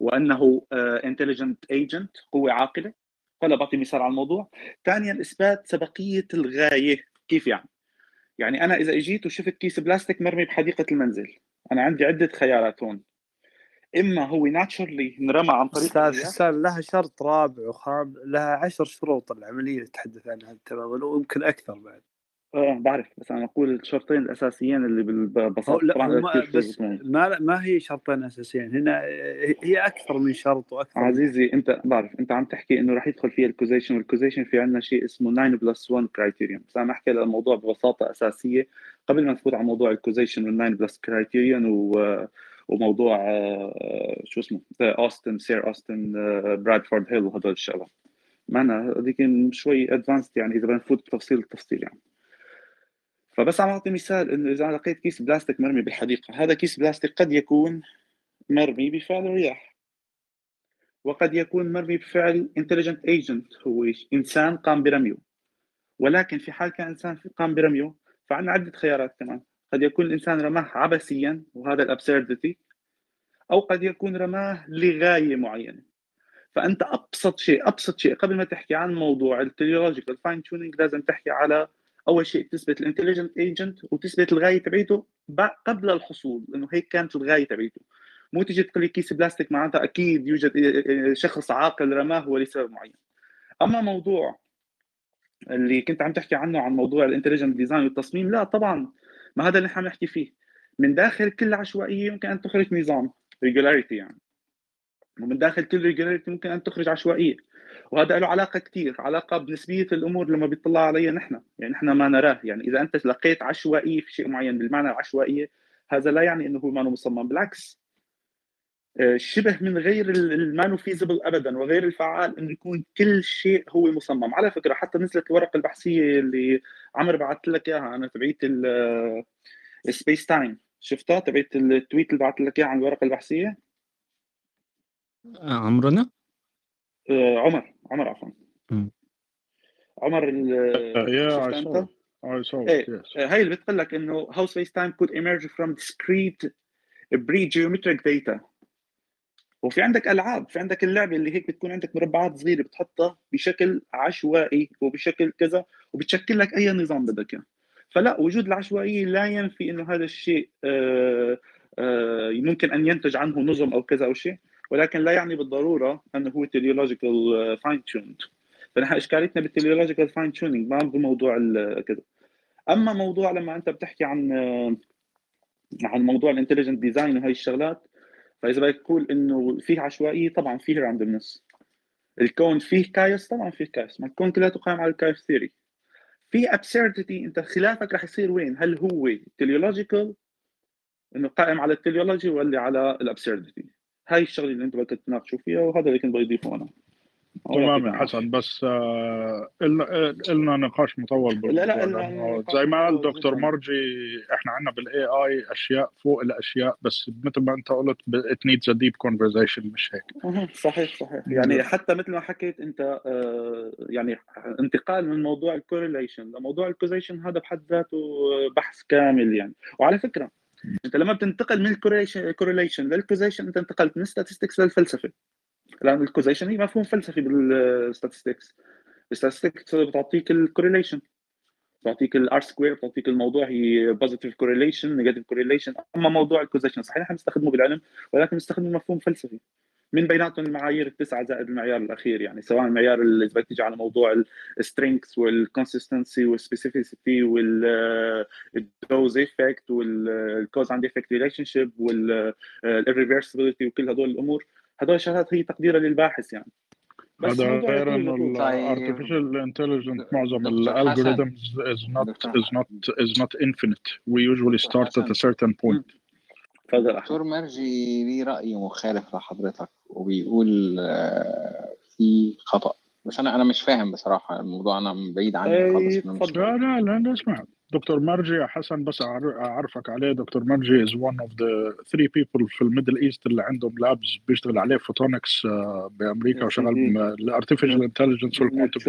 وأنه intelligent agent قوة عاقلة. هلا بعطي مثال على الموضوع. ثانيا إثبات سبقية الغاية. كيف يعني؟ يعني أنا إذا إجيت وشفت كيس بلاستيك مرمي بحديقة المنزل أنا عندي عدة خيارات هون. إما هو naturally انرمى عن طريق أستاذ حسان لها شرط رابع وخام لها عشر شروط العملية اللي تحدث عنها تماما ويمكن أكثر بعد. آه بعرف بس أنا أقول الشرطين الأساسيين اللي بالبساطة لا طبعا ما بس ما ما هي شرطين أساسيين هنا هي أكثر من شرط وأكثر عزيزي أنت بعرف أنت عم تحكي إنه راح يدخل فيها ال causation وال causation في عندنا شيء اسمه 9 plus 1 criterion بس أنا أحكي الموضوع ببساطة أساسية. قبل ما نفوت على موضوع ال causation وال 9 plus criterion و وموضوع آه، شو اسمه اوستن Sir اوستن برادفورد هيل وهدول الشغلات معنا هذيك شوي advanced يعني إذا بدنا نفوت بتفصيل التفصيل يعني. فبس عم أعطي مثال إنه إذا لقيت كيس بلاستيك مرمي بالحديقة هذا كيس بلاستيك قد يكون مرمي بفعل الرياح وقد يكون مرمي بفعل intelligent agent هو إنسان قام برميه ولكن في حال كان إنسان قام برميه فعندنا عدة خيارات كمان. قد يكون الإنسان رماه عبثيا وهذا ال absurdity أو قد يكون رماه لغاية معينة. فأنت أبسط شيء أبسط شيء قبل ما تحكي عن موضوع ال teleological fine tuning لازم تحكي على أول شيء تثبت ال intelligent agent وتثبت الغاية تبعيته قبل الحصول لأنه هيك كانت الغاية تبعيته. مو تجي تقول لي كيس بلاستيك معناتها أكيد يوجد شخص عاقل رماه ولسبب معين. أما موضوع اللي كنت عم تحكي عنه عن موضوع ال intelligent design والتصميم لا طبعا ما هذا اللي عم نحكي فيه. من داخل كل عشوائية يمكن أن تخرج نظام regularity يعني. ومن داخل كل regularity ممكن أن تخرج عشوائية. وهذا له علاقة كثير علاقة بنسبية الأمور لما بيطلع عليها نحن. يعني نحن ما نراه. يعني إذا أنت لقيت عشوائيه في شيء معين بالمعنى العشوائية هذا لا يعني إنه هو ما مصمم. بالعكس آه، شبه من غير ال non-feasible ابدا وغير الفعال إنه يكون كل شيء هو مصمم. على فكرة حتى نزلت الورقة البحثية اللي عمر بعثت لك إياها أنا تبعيت ال space time شفتها؟ تبعت ال tweet اللي بعثت لك إياها عن الورقة البحثية؟ آه، عمرنا؟ آه، عمر عمر عفوا. عمر يا إيه هي اللي بتقول لك إنه how space time could emerge from discrete pre-geometric data. وفي عندك ألعاب في عندك اللعبة اللي هيك بتكون عندك مربعات صغيرة بتحطها بشكل عشوائي وبشكل كذا وبتشكل لك أي نظام بدك إياه. فلا وجود العشوائية لا ينفي إنه هذا الشيء آه، آه، ممكن أن ينتج عنه نظم أو كذا أو شيء. ولكن لا يعني بالضرورة أنه هو teleological fine tuned فنحن إشكاليتنا بال teleological fine tuning ما بموضوع كذا. أما موضوع لما أنت بتحكي عن عن موضوع ال intelligent design وهي الشغلات فإذا بدك تقول إنه فيه عشوائية طبعا فيه randomness الكون فيه كايس طبعا فيه كايس ما الكون كلياته قائم على ال chaos theory في absurdity أنت خلافك رح يصير وين؟ هل هو teleological إنه قائم على ال teleology ولا على ال absurdity هاي الشغلة اللي انت بدك تناقشوا فيها وهذا اللي كنت بدي اضيفه أنا تمام حسن بس آه لنا نقاش مطول لا لا زي ما قال دكتور مرجي إحنا عندنا بالاي اي أشياء فوق الأشياء بس مثل ما أنت قلت it needs a deep conversation مش هيك. صحيح صحيح. يعني حتى مثل ما حكيت أنت آه يعني انتقال من موضوع ال correlation لموضوع ال causation هذا بحد ذاته بحث كامل يعني. وعلى فكرة أنت لما بتنتقل من ال correlation لل causation أنت انتقلت من ال statistics للفلسفه لأن ال causation هي مفهوم فلسفي بالستاتستكس الستاتستكس بتعطيك الكورليشن بتعطيك الار سكوير بتعطيك الموضوع هي positive correlation negative correlation أما موضوع ال causation صحيح نحن بنستخدمه بالعلم ولكن بنستخدمه مفهوم فلسفي. من بيناتهم المعايير التسعة زائد المعيار الأخير يعني سواء المعيار اللي بدك تيجي على موضوع السترينث والكونسستنسي والسبيسيفيسيتي والدوز ايفكت والكوز اند ايفكت ريليشن شيب والريفرسبيلتي وكل هدول الأمور هدول الشغلات هي تقديرا للباحث يعني. بس هذا غير إنه ال artificial intelligent معظم ال algorithms is not is not is not infinite. We usually start at a certain point. دكتور مرجي ليه رأي مخالف لحضرتك وبيقول آه، في خطأ. بس أنا أنا مش فاهم بصراحة الموضوع أنا بعيد عني خالص لا لا لا لا أسمع. دكتور مرجي حسن بس أعرفك عليه. دكتور مرجي is one of the three people في ال Middle East اللي عندهم labs بيشتغل عليه photonics آه، بأمريكا وشغال ال artificial intelligence وال quantum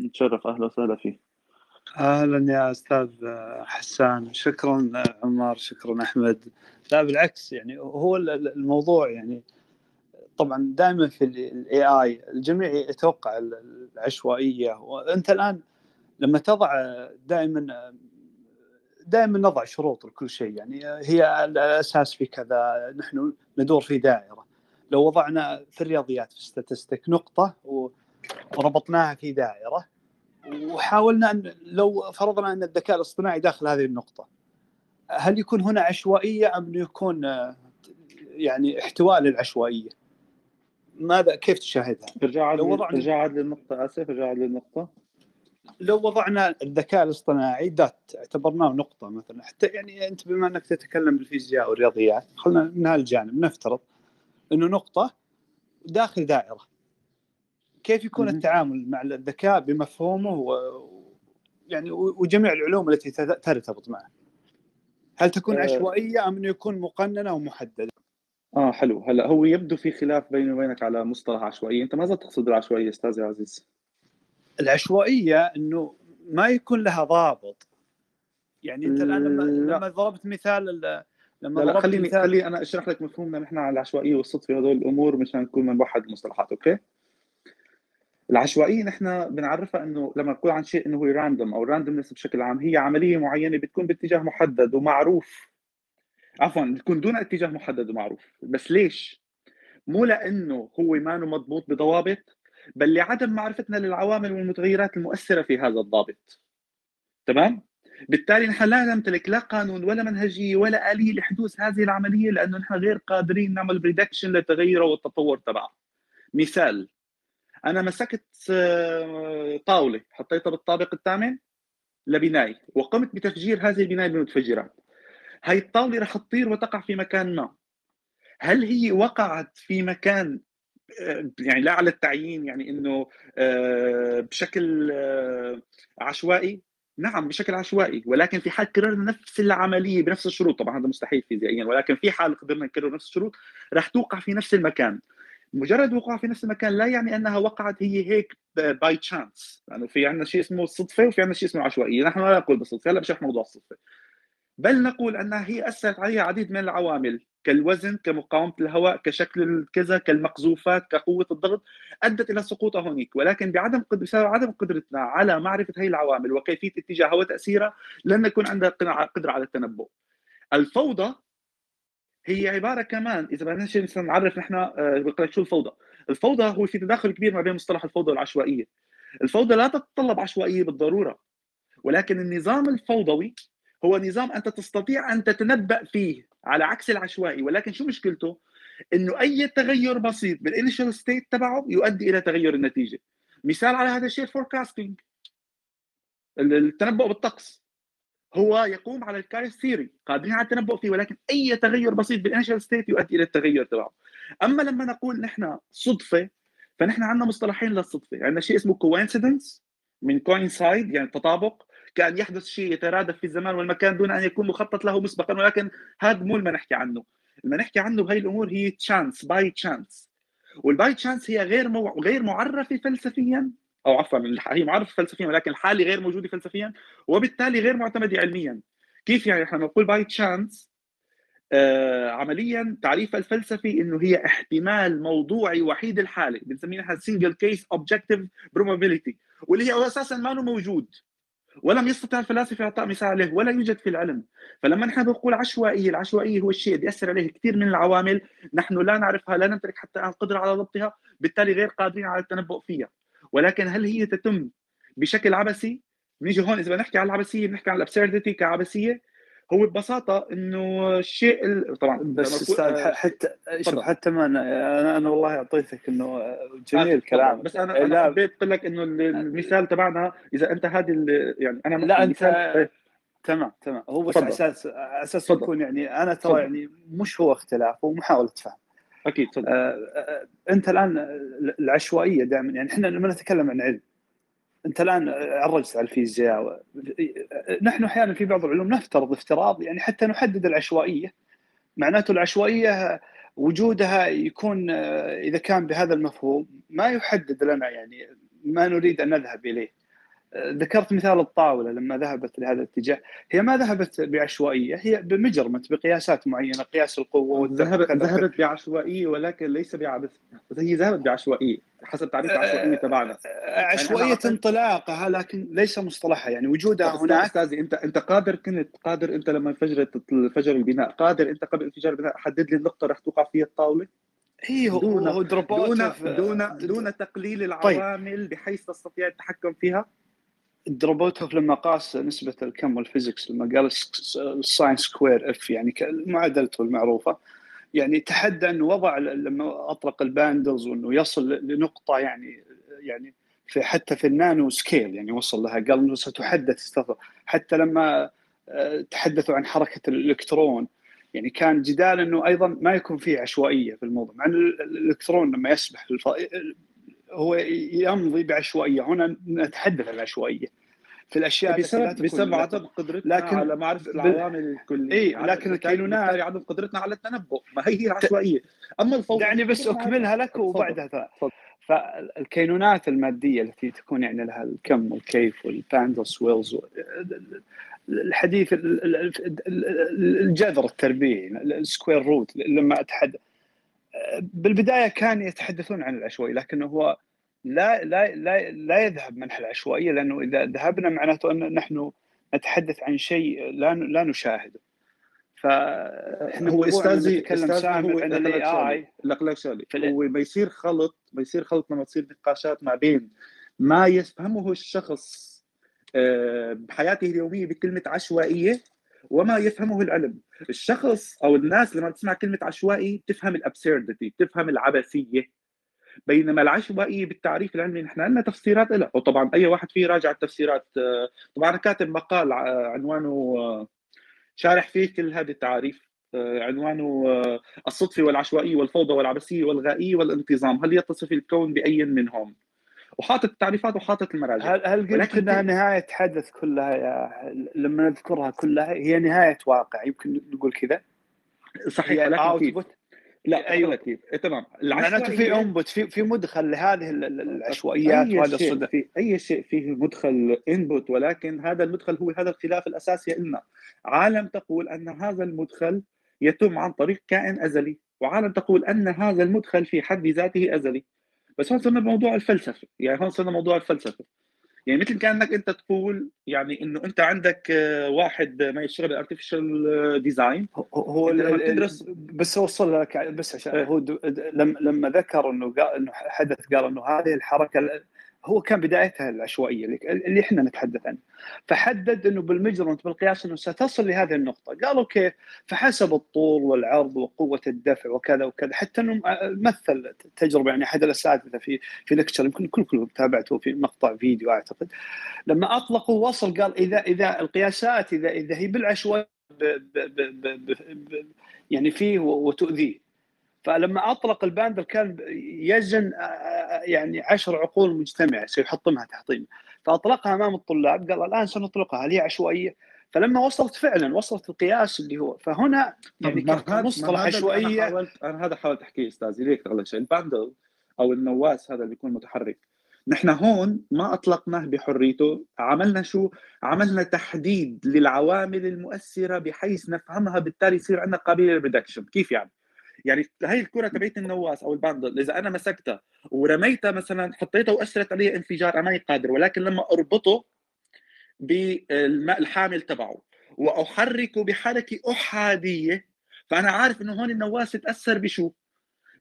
نتشرف. أهلا وسهلا فيه. أهلا يا أستاذ حسان. شكرا عمار شكرا أحمد. لا بالعكس يعني هو الموضوع يعني طبعا دائما في ال AI الجميع يتوقع العشوائية. وأنت الآن لما تضع دائما دائما نضع شروط لكل شيء. يعني هي الأساس في كذا نحن ندور في دائرة. لو وضعنا في الرياضيات في statistic نقطة وربطناها في دائرة وحاولنا أن لو فرضنا أن الذكاء الاصطناعي داخل هذه النقطة هل يكون هنا عشوائية أم يكون يعني احتواء للعشوائية؟ ماذا كيف تشاهدها؟ ارجع وضعنا ارجع للنقطة آسف ارجع للنقطة لو وضعنا الذكاء الاصطناعي دات اعتبرناه نقطة مثلا حتى يعني أنت بما أنك تتكلم بالفيزياء والرياضيات خلينا من هالجانب نفترض إنه نقطة داخل دائرة كيف يكون التعامل مع الذكاء بمفهومه و يعني وجميع العلوم التي ترتبط معه؟ هل تكون آه. عشوائية أم أنه يكون مقننة ومحددة؟ آه حلو. هلا هو يبدو في خلاف بيني وبينك على مصطلح عشوائية. أنت ماذا تقصد بالعشوائية أستاذ عزيز. العشوائية أنه ما يكون لها ضابط. يعني أنت الآن لما لما ضربت مثال لما لا, لا خليني مثال... خليني أنا أشرح لك مفهومنا. نحن على العشوائية والصدفة هذول الأمور مشان نكون بنوحد المصطلحات okay؟ العشوائية نحن بنعرفها إنه لما نقول عن شيء إنه هو random أو randomness بشكل عام هي عملية معينة بتكون باتجاه محدد ومعروف. عفوا بتكون دون اتجاه محدد ومعروف. بس ليش؟ مو لأنه هو ما مضبوط بضوابط بل لعدم معرفتنا للعوامل والمتغيرات المؤثرة في هذا الضابط. تمام؟ بالتالي نحن لا نمتلك لا قانون ولا منهجية ولا آلية لحدوث هذه العملية لأنه نحن غير قادرين نعمل بريدكشن للتغير والتطور تبعها مثال أنا مسكت آه، طاولة حطيتها بالطابق الثامن لبنايه وقمت بتفجير هذه البنايه بالمتفجرات. هاي الطاولة رح تطير وتقع في مكان ما. هل هي وقعت في مكان آه، يعني لا على التعيين يعني إنه آه، بشكل عشوائي؟ نعم بشكل عشوائي ولكن في حال كررنا نفس العملية بنفس الشروط. طبعا هذا مستحيل فيزيائيا ولكن في حال قدرنا نكرر نفس الشروط راح توقع في نفس المكان. مجرد وقوعها في نفس المكان لا يعني أنها وقعت هي هيك باي تشانس لأنه في عندنا شيء اسمه الصدفه وفي عندنا شيء اسمه عشوائية. نحن لا نقول بالصدفة هلا بشرح موضوع الصدفة. بل نقول انها هي أثرت عليها عديد من العوامل كالوزن كمقاومة الهواء كشكل كذا كالمقذوفات كقوة الضغط أدت إلى سقوطها هونيك. ولكن بعدم بسبب عدم قدرتنا على معرفة هذه العوامل وكيفية اتجاهها وتأثيرها لن نكون عندنا قدرة على التنبؤ. الفوضى هي عبارة كمان إذا بدنا نعرف نحن آه، شو الفوضى. الفوضى هو في تداخل كبير ما بين مصطلح الفوضى والعشوائية. الفوضى لا تتطلب عشوائية بالضرورة ولكن النظام الفوضوي هو نظام أنت تستطيع أن تتنبأ فيه على عكس العشوائي. ولكن شو مشكلته؟ إنه أي تغير بسيط بال initial state تبعه يؤدي إلى تغير النتيجة. مثال على هذا الشيء ال forecasting التنبؤ بالطقس. هو يقوم على ال chaos theory قادرين على التنبؤ فيه ولكن أي تغير بسيط بال initial state يؤدي إلى التغير تبعه. أما لما نقول نحن صدفة فنحن عندنا مصطلحين للصدفة. عندنا شيء اسمه coincidence من coincide يعني التطابق كأن يحدث شيء يترادف في الزمان والمكان دون أن يكون مخطط له مسبقا ولكن هذا مو اللي نحكي عنه. اللي نحكي عنه بهي الأمور هي chance by chance وال by chance هي غير مو... غير معرفة فلسفيا. أو عفوا هي معرفه فلسفيا ولكن الحاله غير موجوده فلسفيا وبالتالي غير معتمدة علميا. كيف يعني إحنا نقول by chance آه عمليا تعريفها الفلسفي إنه هي احتمال موضوعي وحيد الحالة بنسميه نحن single case objective probability واللي هو أساسا ما موجود ولم يستطع الفلاسفة إعطاء مثال عليه ولا يوجد في العلم. فلما نحن بنقول عشوائية العشوائية هو الشيء يأثر عليه كثير من العوامل نحن لا نعرفها لا نمتلك حتى القدرة على ضبطها بالتالي غير قادرين على التنبؤ فيها. ولكن هل هي تتم بشكل عبثي؟ بنيجي هون إذا بنحكي عن العبثية بنحكي عن الابسردتي كعبثية. هو ببساطة إنه الشيء طبعا بس أستاذ حتى شوف حتى ما أنا أنا والله أعطيتك إنه جميل كلام بس أنا أنا حبيت أقول لك إنه المثال تبعنا إذا أنت هذه يعني أنا لا انت تمام تمام. هو بس فضل. أساس أساس يكون يعني أنا ترى يعني مش هو اختلاف هو محاولة فهم. أكيد صدق. آه أنت الآن العشوائية دائما يعني إحنا لما نتكلم عن علم أنت الآن عرجت على الفيزياء نحن أحيانا في بعض العلوم نفترض افتراض يعني حتى نحدد العشوائية معناته العشوائية وجودها يكون إذا كان بهذا المفهوم ما يحدد لنا يعني ما نريد أن نذهب إليه ذكرت مثال الطاولة لما ذهبت لهذا الاتجاه. هي ما ذهبت بعشوائية هي بمجرمت بقياسات معينة قياس القوة ذهبت ذهبت بعشوائية ولكن ليس بعبث هي ذهبت بعشوائية حسب تعريف العشوائية تبعنا. عشوائية يعني انطلاقها لكن ليس مصطلحها. يعني وجودها هناك أستاذي انت أنت قادر كنت قادر أنت لما انفجرت انفجر البناء قادر أنت قبل انفجار البناء حدد لي النقطة رح توقع فيها الطاولة؟ اي هو دون دون دون دون تقليل العوامل طيب. بحيث تستطيع التحكم فيها؟ دروبوتوف لما قاس نسبة الكم والفيزيكس لما قال الساين سكوير اف يعني معادلته المعروفة يعني تحدى إنه وضع لما اطلق الباندلز وإنه يصل لنقطة يعني يعني في حتى في النانو سكيل يعني وصل لها قال إنه ستحدث حتى لما آه، تحدثوا عن حركة الإلكترون يعني كان جدال إنه أيضا ما يكون فيه عشوائية في الموضوع مع ان الإلكترون لما يسبح في. هو يمضي بعشوائية. هنا نتحدث عن العشوائيه في الأشياء بسبب بسبب عدم قدرتنا لكن على معرفة العوامل الكلية. اي لكن الكينونات عدم قدرتنا على التنبؤ. ما هي العشوائية؟ أما الفوضى دعني بس أكملها لك وبعدها فالكينونات المادية التي تكون يعني لها الكم والكيف والباندلس ويلز الحديث الجذر التربيعي السكوير روت لما اتحدث بالبداية كان يتحدثون عن العشوائيه لكنه هو لا لا لا لا يذهب منح العشوائية لأنه إذا ذهبنا معناته أن نحن نتحدث عن شيء لا لا نشاهده. فاحنا هو استاذي استاذي هو لك شغله هو ما يصير خلط ما يصير خلط لما تصير نقاشات ما بين ما يفهمه الشخص آه، بحياته اليومية بكلمة عشوائية وما يفهمه العلم الشخص أو الناس لما تسمع كلمة عشوائي تفهم الابسيردتي تفهم العبثية. بينما العشوائيه بالتعريف العلمي نحن عندنا تفسيرات لها وطبعا أي واحد فيه يراجع التفسيرات آه، طبعا أنا كاتب مقال عنوانه آه، شارح فيه كل هذه التعاريف عنوانه الصدفة والعشوائية والفوضى والعبثية والغائية والانتظام. هل يتصف الكون بأي منهم؟ وحاطط التعريفات وحاطط المراجع. هل هل قلت إنها نهاية حدث كلها يا لما نذكرها كلها هي نهاية واقع يمكن نقول كذا؟ صحيح لكن لا أيوه. كيف إيه تمام. معناته في input في في مدخل لهذه العشوائيات وهذا الصدف في أي شيء فيه مدخل input ولكن هذا المدخل هو هذا الخلاف الأساسي لنا عالم تقول أن هذا المدخل يتم عن طريق كائن أزلي وعالم تقول أن هذا المدخل في حد ذاته أزلي. بس هون صرنا بموضوع الفلسفة. يعني هون صرنا موضوع الفلسفة. يعني مثل كأنك أنت تقول يعني إنه أنت عندك آه، واحد ما يشتغل بال artificial design هو لما تدرس بس أوصل لك بس عشان إيه. هو لما ذكر إنه قال إنه حدث قال إنه هذه الحركة هو كان بدايتها العشوائية اللي إحنا نتحدث عنه. فحدد إنه بال measurement بالقياس إنه ستصل لهذه النقطة. قالوا كيف فحسب الطول والعرض وقوة الدفع وكذا وكذا حتى إنه مثل تجربة يعني أحد الأساتذة في في lecture يمكن كلكم تابعته في مقطع فيديو أعتقد. لما أطلقوا وصل قال اذا إذا القياسات اذا إذا هي بالعشوائية يعني فيه وتؤذيه. فلما أطلق ال pendulum كان يزن آه، آه، يعني عشر عقول مجتمعه سيحطمها تحطيم. فأطلقها أمام الطلاب قال الآن سنطلقها هل هي عشوائية؟ فلما وصلت فعلا وصلت القياس اللي هو فهنا يعني مصطلح عشوائيه أنا حاولت أنا هذا حاولت أحكيه أستاذي ليك اغلى شيء ال pendulum أو النواس هذا اللي بيكون متحرك. نحن هون ما أطلقناه بحريته عملنا شو؟ عملنا تحديد للعوامل المؤثرة بحيث نفهمها بالتالي يصير عندنا قابلية لل prediction كيف يعني؟ يعني هي الكرة تبعت النواس أو ال pendulum إذا أنا مسكتها ورميتها مثلا حطيتها وأثرت عليها انفجار أنا قادر ولكن لما أربطه بالماء الحامل تبعه وأحركه بحركة أحادية فأنا عارف إنه هون النواس تأثر بشو؟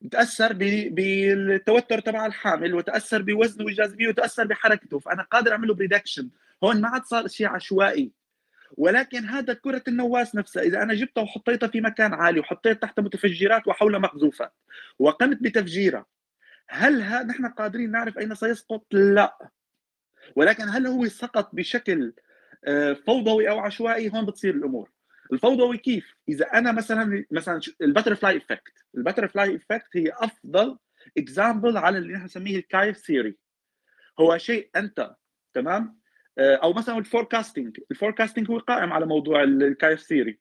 بتاثر بالتوتر تبع الحامل وتأثر بوزنه والجاذبيه وتأثر بحركته فأنا قادر اعمل له بريدكشن هون ما عاد صار شيء عشوائي ولكن هذا كرة النواس نفسها. إذا أنا جبتها وحطيتها في مكان عالي وحطيت تحت متفجرات وحولها مقذوفات وقمت بتفجيرها هل ها نحن قادرين نعرف أين سيسقط؟ لا. ولكن هل هو سقط بشكل آه، فوضوي أو عشوائي؟ هون بتصير الأمور. الفوضوي كيف؟ إذا أنا مثلا مثلا ال butterfly effect. ال butterfly effect هي أفضل example على اللي نحن نسميه ال chaos theory هو شيء أنت تمام؟ أو مثلا ال forecasting ال forecasting هو قائم على موضوع ال chaos theory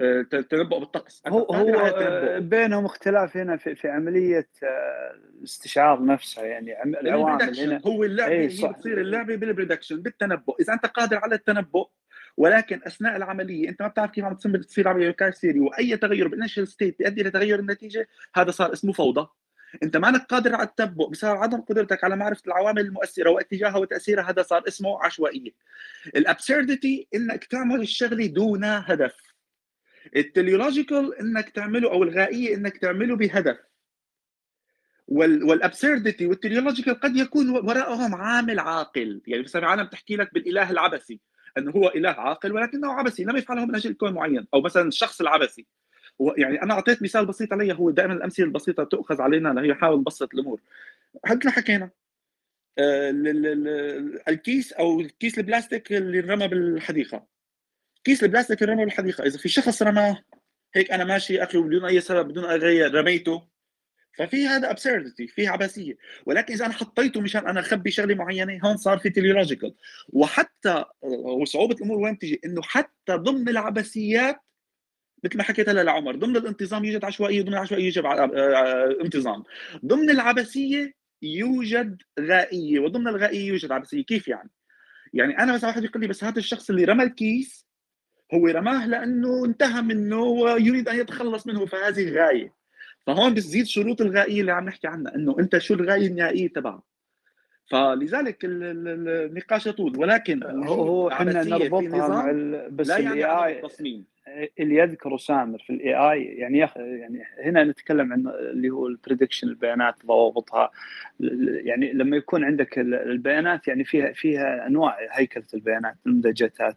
آه، تنبؤ بالطقس. هو هو بينهم اختلاف هنا في, في عملية الاستشعار نفسها يعني العوامل هنا. هو اللعبة هي بتصير اللعبة بال prediction بالتنبؤ. إذا أنت قادر على التنبؤ ولكن أثناء العملية أنت ما بتعرف كيف عم تصير عملية كارسيري وأي تغير بال initial state بيؤدي لتغير النتيجة هذا صار اسمه فوضى. أنت ما انك قادر على التنبؤ بسبب عدم قدرتك على معرفة العوامل المؤثرة واتجاهها وتأثيرها هذا صار اسمه عشوائية. ال absurdity إنك تعمل الشغلة دون هدف. ال teleological إنك تعمله أو الغائية إنك تعمله بهدف. وال absurdity وال teleological قد يكون وراءهم عامل عاقل. يعني مثلا العالم تحكي لك بالإله العبثي إنه هو إله عاقل ولكنه عبثي لم يفعله من أجل كون معين. أو مثلا الشخص العبثي. يعني أنا أعطيت مثال بسيط علي هو دائما الأمثلة البسيطة تؤخذ علينا لهي حاول نبسط الأمور. ما حكينا؟ آه، الكيس أو الكيس البلاستيك اللي انرمى بالحديقة. كيس البلاستيك اللي انرمى بالحديقة إذا في شخص رماه هيك أنا ماشي أخي بدون أي سبب بدون أي غير رميته ففي هذا absurdity في عبثيه ولكن إذا أنا حطيته مشان أنا أخبي شغلة معينة هون صار في teleological وحتى وصعوبة الأمور وين تجي؟ إنه حتى ضمن العبثيات مثل ما حكيت هلا لعمر ضمن الانتظام يوجد عشوائيه ضمن العشوائيه يوجد آه، آه، انتظام. ضمن العبثية يوجد غائيه وضمن الغائيه يوجد عبثية. كيف يعني؟ يعني أنا مثلا واحد يقول لي بس هذا الشخص اللي رمى الكيس هو رماه لأنه انتهى منه ويريد أن يتخلص منه فهذه غاية. فهون بتزيد شروط الغائيه اللي عم نحكي عنها إنه أنت شو الغايه النهائيه تبعها فلذلك النقاش يطول ولكن هو هو إحنا نربطها مع بس ال AI التصميم اللي يذكره سامر في ال AI يعني يخ... يعني هنا نتكلم عن اللي هو ال prediction البيانات ضوابطها. يعني لما يكون عندك البيانات يعني فيها فيها أنواع هيكلة البيانات نمذجتها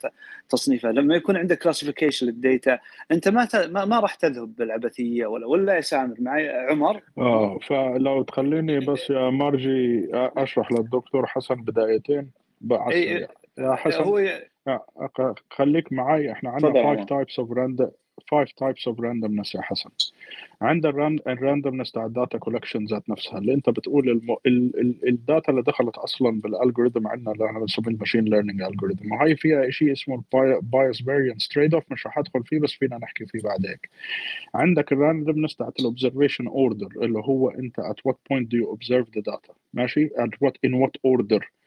تصنيفها. لما يكون عندك classification لل data أنت ما ت... ما, ما راح تذهب بالعبثية ولا ولا يا سامر معي عمر؟ آه فلو تخليني بس يا مارجي أشرح للدكتور حسن بدايتين يا حسن. هو خليك معي إحنا عندنا 5 types of random 5 types of randomness يا حسن. عند ال randomness تاع ال data collection ذات نفسها اللي أنت بتقول الم... ال... ال... ال data اللي دخلت أصلا بال algorithm عندنا اللي إحنا بنسميه ال machine learning algorithm وهي فيها شيء اسمه ال bias variance trade-off مش رح أدخل فيه بس فينا نحكي فيه بعدك عندك ال randomness تاعت ال observation order اللي هو أنت at what point do you observe the data ماشي؟ what in what order آه،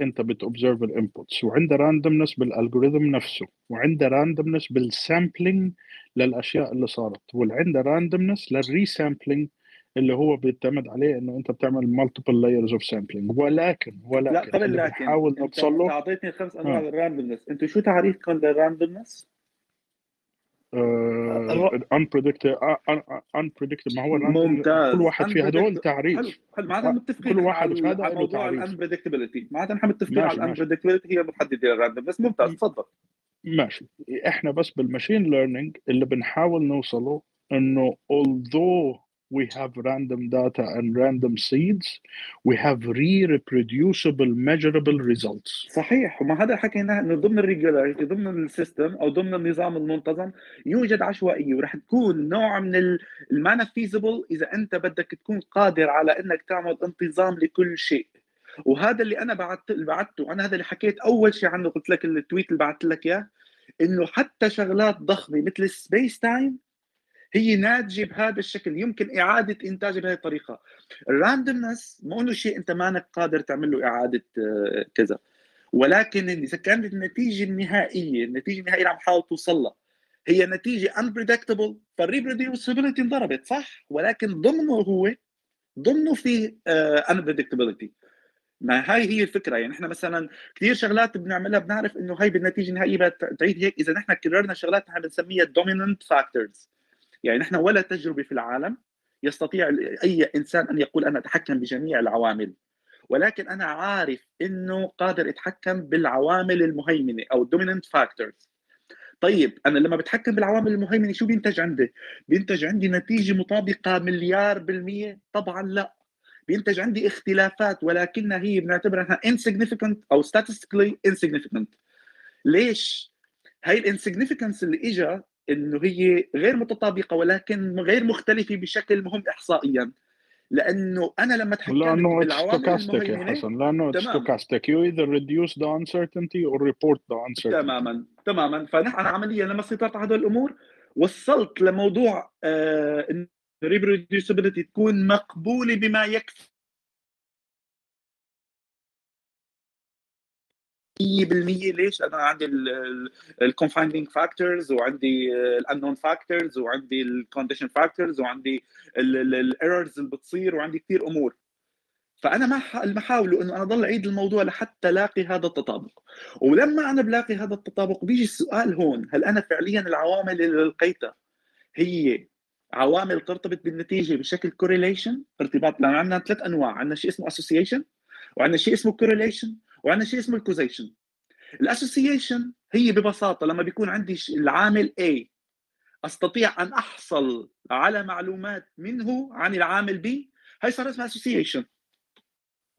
انت بت observe ال inputs وعنده randomness بال algorithm نفسه. وعنده randomness بال sampling للأشياء اللي صارت. وعنده randomness لل resampling اللي هو بيعتمد عليه إنه أنت بتعمل multiple layers of sampling ولكن ولكن لا قبل لكن نحاول نوصل له أعطيتني خمس أنواع آه. ال randomness أنتم شو تعريفكم لل randomness؟ Unpredictable unpredictable. ما هو ممتاز. كل واحد في هدول تعريف. حلو حلو. معناتها متفقين كل واحد في هذا على موضوع ال unpredictability معناتها نحن متفقين على ال unpredictability هي محددة لل random بس ممتاز تفضل. ماشي. إحنا بس بال machine learning اللي بنحاول نوصله إنه although we have random data and random seeds. We have re-reproducible measurable results. صحيح. وما هذا حكيناه إنه ضمن ال regularity ضمن ال system أو ضمن النظام المنتظم يوجد عشوائية ورح تكون نوع من ال non-feasible إذا أنت بدك تكون قادر على إنك تعمل انتظام لكل شيء. وهذا اللي أنا بعثت بعثته أنا هذا اللي حكيت أول شيء عنه قلت لك ال tweet اللي بعثت لك إياه إنه حتى شغلات ضخمة مثل ال space time هي ناتجة بهذا الشكل يمكن إعادة إنتاجها بهذه الطريقة. ال randomness مو إنه شيء أنت مانك قادر تعمل له إعادة آه، كذا. ولكن إذا كانت النتيجة النهائية النتيجة النهائية اللي عم تحاول توصل لها هي نتيجة unpredictable فالريبروديوسيبيليتي انضربت صح؟ ولكن ضمنه هو ضمنه في uh, unpredictability. ما هاي هي الفكرة. يعني إحنا مثلا كثير شغلات بنعملها بنعرف إنه هاي بالنتيجة النهائية تعيد هيك. إذا نحن كررنا شغلات نحن بنسميها dominant factors. يعني نحن ولا تجربة في العالم يستطيع أي إنسان أن يقول أنا أتحكم بجميع العوامل ولكن أنا عارف إنه قادر اتحكم بالعوامل المهيمنة أو ال dominant factors طيب أنا لما بتحكم بالعوامل المهيمنة شو بينتج عندي؟ بينتج عندي نتيجة مطابقة مليار بالمية؟ طبعا لا. بينتج عندي اختلافات ولكنها هي بنعتبرها insignificant أو statistically insignificant. ليش؟ هاي ال insignificance اللي اجى إنه هي غير متطابقة ولكن غير مختلفة بشكل مهم احصائيا. لأنه أنا لما اتحكم لأنه stochastic يا حسن. لأنه stochastic. You either reduce the uncertainty or report the uncertainty. تماما تماما. فنحن عمليا لما سيطرت على هدول الأمور وصلت لموضوع آه ان ال reproducibility تكون مقبولة بما يكفي. ليش؟ لأنه عندي ال confounding factors وعندي ال unknown factors وعندي ال condition factors وعندي ال errors اللي بتصير وعندي كثير أمور. فأنا ما ح- اللي بحاوله إنه أنا ضل أعيد الموضوع لحتى لاقي هذا التطابق. ولما أنا بلاقي هذا التطابق بيجي السؤال هون هل أنا فعليا العوامل اللي لقيتها هي عوامل ترتبط بالنتيجة بشكل correlation ارتباط لأن عندنا ثلاث أنواع. عندنا شيء اسمه association وعندنا شيء اسمه correlation وعندنا شيء اسمه ال causation. ال association هي ببساطة لما بيكون عندي العامل A أستطيع أن أحصل على معلومات منه عن العامل B هي صار اسمها association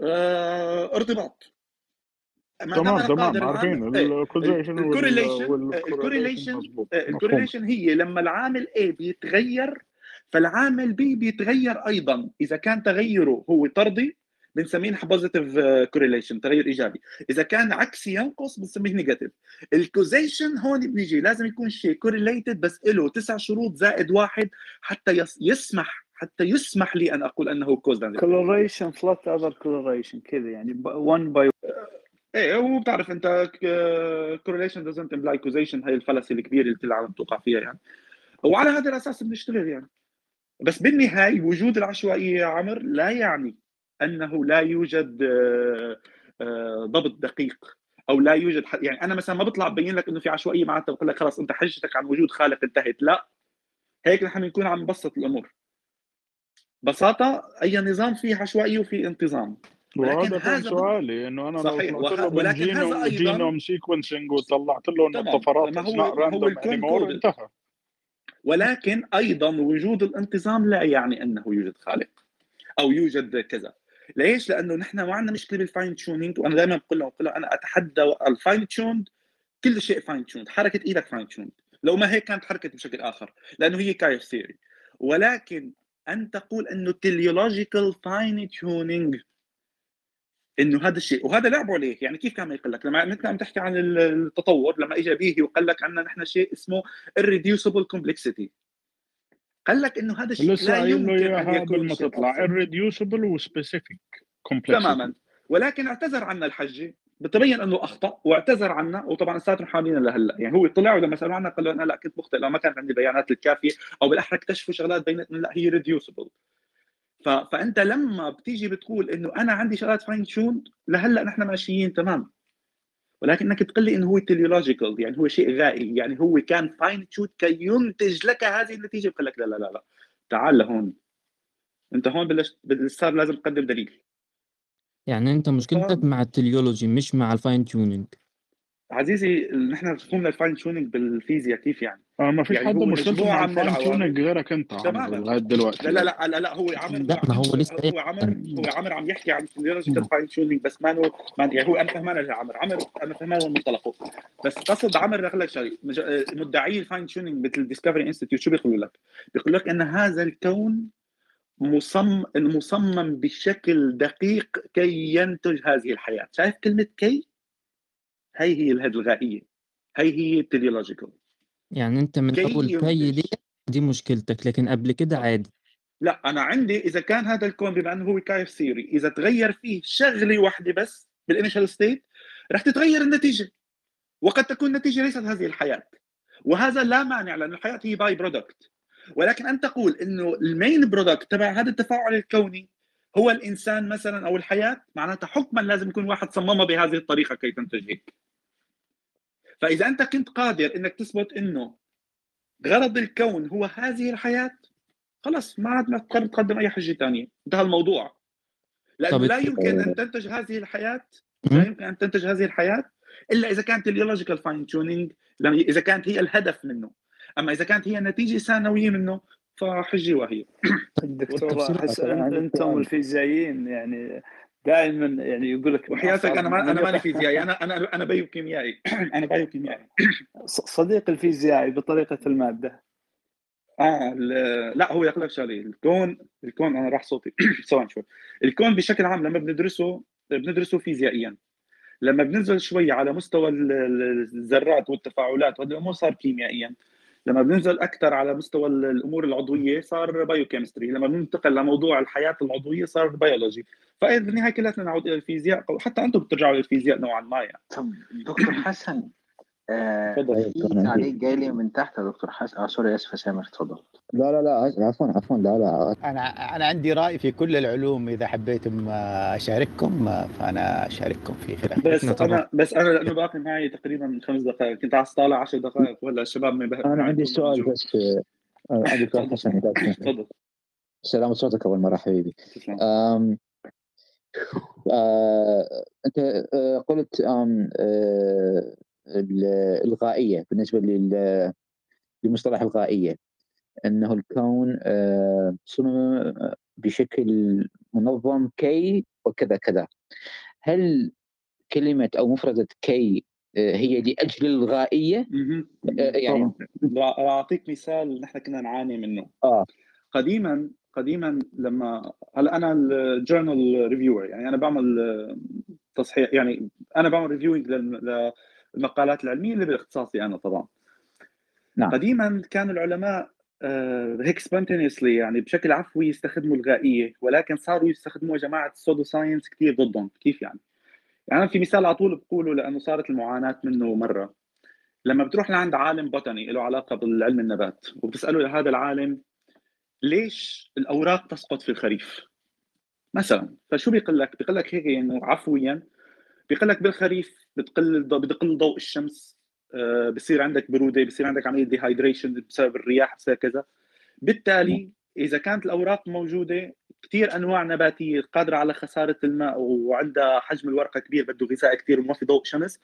آه، ارتباط. تمام تمام عارفين. ال correlation ال correlation ال correlation هي لما العامل A بيتغير فالعامل B بيتغير أيضا. إذا كان تغيره هو طردي بنسميه بوزيتيف كوريليشن تغير إيجابي. إذا كان عكسي ينقص بنسميه نيجاتيف الكوزيشن هون بنيجي لازم يكون شيء كوريليتد بس له تسع شروط زائد واحد حتى يس يسمح حتى يسمح لي أن أقول أنه كوز كولوريشن فلات اذر كولوريشن كذا يعني 1 باي إيه هو بتعرف أنت كورليشن دازنت امبلاي كوزيشن هي الفلسفة الكبيرة اللي العالم توقع فيها يعني. وعلى هذا الأساس بنشتغل يعني. بس بالنهاية وجود العشوائية يا عمر لا يعني أنه لا يوجد آه، آه، ضبط دقيق أو لا يوجد ح- يعني أنا مثلا ما بطلع ببين لك إنه في عشوائية معناتها بقول لك خلص أنت حجتك عن وجود خالق انتهت. لا. هيك نحن بنكون عم نبسط الأمور. بساطه أي نظام فيه عشوائية وفيه انتظام. ولكن وهذا كان سؤالي إنه أنا صحيح، لو طلعت وه- له ولكن هذا بالجينوم أيضاً- genome sequencing وطلعت له انه تمام. الطفرات ما هو- ما هو الكون. انتهى. ولكن أيضا وجود الانتظام لا يعني أنه يوجد خالق أو يوجد كذا. ليش؟ لأنه نحن ما عندنا مشكلة بال fine tuning وأنا دائما بقول لهم بقول أنا أتحدى ال fine tuned كل شيء fine tuned حركة إيدك fine tuned لو ما هيك كانت حركت بشكل آخر لأنه هي chaos theory ولكن أن تقول إنه teleological fine tuning إنه هذا الشيء وهذا لعبوا عليه يعني كيف كان يقول لك؟ لما انت عم تحكي عن التطور لما اجى بيهي وقال لك عندنا نحن شيء اسمه irreducible complexity. قال لك إنه هذا الشيء لا يمكن أن يكون ما تطلع irreducible و specific تماما. ولكن اعتذر عنا الحجة. بتبين أنه أخطأ واعتذر عنا وطبعا لساتنا محامين لهلأ. يعني هو طلع ولما سالوه عنها قال له أنا لا كنت مخطئ لو ما كانت عندي البيانات الكافية أو بالأحرى اكتشفوا شغلات بينت لا هي reducible ف... فأنت لما بتيجي بتقول إنه أنا عندي شغلات fine tuned لهلأ نحن ماشيين تمام ولكن انك تقول لي انه هو teleological يعني هو شيء غائي يعني هو كان fine tuned كي ينتج لك هذه النتيجة بقول لك لا لا لا لا. تعال لهون. أنت هون بلشت صار لازم تقدم دليل. يعني أنت مشكلتك مع ال teleology مش مع الفاين تيونينج عزيزي نحن فهمنا ال fine tuning بالفيزياء كيف يعني آه ما فيش يعني حد مشكلته مع ال fine. tuning غيرك أنت لغاية دلوقتي لا لا لا لا, لا هو عمر لا، ما هو لسه هو عمر يعني. هو عمر عم يحكي عن teleological fine tuning بس ما هو ما يعني هو أنا فهمان يا عمر عمر أنا فهمان من منطلقه بس قصد عمر أقول لك شغله مج- مدعي ال fine tuning مثل ال Discovery Institute شو بيقولوا لك؟ بيقول لك إن هذا الكون مصمم مصمم بشكل دقيق كي ينتج هذه الحياة، شايف كلمة كي؟ هي هي الهد الغائية. هي هي ال teleological يعني أنت من كي أول كي ينتج. دي دي مشكلتك لكن قبل كده عادي. لا أنا عندي إذا كان هذا الكون بما أنه هو chaos theory إذا تغير فيه شغلة واحدة بس بال initial state رح تتغير النتيجة. وقد تكون النتيجه ليست هذه الحياة. وهذا لا مانع لأن الحياة هي by-product ولكن أن تقول إنه ال main product تبع هذا التفاعل الكوني هو الإنسان مثلا أو الحياة معناتها حكما لازم يكون واحد صممها بهذه الطريقة كي تنتج هيك. فإذا أنت كنت قادر إنك تثبت إنه غرض الكون هو هذه الحياة خلاص ما عاد تقدر تقدم أي حجه ثانية انتهى الموضوع لأنه لا يمكن أن تنتج هذه الحياة لا. يمكن أن تنتج هذه الحياة إلا إذا كانت teleological fine tuning إذا كانت هي الهدف منه أما إذا كانت هي النتيجه ثانوية منه فحجة أحس طبعاً عن أنتم. الفيزيائيين يعني دائما يعني يقول لك وحياتك أنا ما أنا ماني فيزيائي. أنا أنا أنا بيوكيميائي أنا بيوكيميائي صديق الفيزيائي بطريقة المادة. آه لا هو يقول لك شغله الكون الكون أنا راح صوتي. ثواني شوي. الكون بشكل عام لما بندرسه بندرسه فيزيائيا. لما بننزل شوي على مستوى ال- ال- الذرات والتفاعلات وهذه الأمور صار كيميائيا. لما بننزل أكثر على مستوى ال- الأمور العضوية صار biochemistry لما بننتقل لموضوع الحياة العضوية صار بيولوجي فبالنهايه كلنا نعود إلى الفيزياء أو حتى أنتم بترجعوا للفيزياء نوعا ما يعني. طب دكتور حسن آه تفضل. في كان عندي- تعليق جاي لي من تحت يا دكتور حسن آه سوري آسف يا سامر اتفضل لا لا لا عفوا عفوا لا لا أنا أنا عندي رأي في كل العلوم إذا حبيتم آه، أشارككم آه، فأنا أشارككم فيه في الأخير. بس طبعاً. أنا بس أنا لأنه باقي معي تقريبا خمس دقائق كنت عايز طالع 10 دقائق ولا الشباب ما بح... أنا عندي سؤال بس عندي سؤال حسن. تفضل سلامة صوتك أول مرة حبيبي تسلم آه، أنت قلت آه، الغائية بالنسبة لمصطلح الغائية أنه الكون آه، صنع بشكل منظم كي وكذا كذا. هل كلمة أو مفردة كي آه، هي لأجل الغائية. آه، يعني أعطيك مثال نحن كنا نعاني منه. آه. قديما قديما لما هلأ أنا ال journal reviewer يعني أنا بعمل تصحيح يعني أنا بعمل reviewing للمقالات العلمية اللي باختصاصي أنا طبعا نعم. قديما كان العلماء آه، هيك spontaneously يعني بشكل عفوي يستخدموا الغائية ولكن صاروا يستخدموا جماعة ال pseudo science كثير ضدهم كيف يعني؟ يعني في مثال على طول بقوله لأنه صارت المعاناة منه مرة لما بتروح لعند عالم botany له علاقة بالعلم النبات وبتسأله لهذا العالم ليش الأوراق تسقط في الخريف؟ مثلا فشو بيقول لك؟ بيقول لك هيك إنه عفويا بيقول لك بالخريف بتقل بتقل ضوء الشمس آه، بصير عندك برودة بصير عندك عملية dehydration بسبب الرياح بسبب كذا. بالتالي إذا كانت الأوراق موجودة كثير أنواع نباتية قادرة على خسارة الماء وعندها حجم الورقة كبير بده غذاء كثير وما في ضوء شمس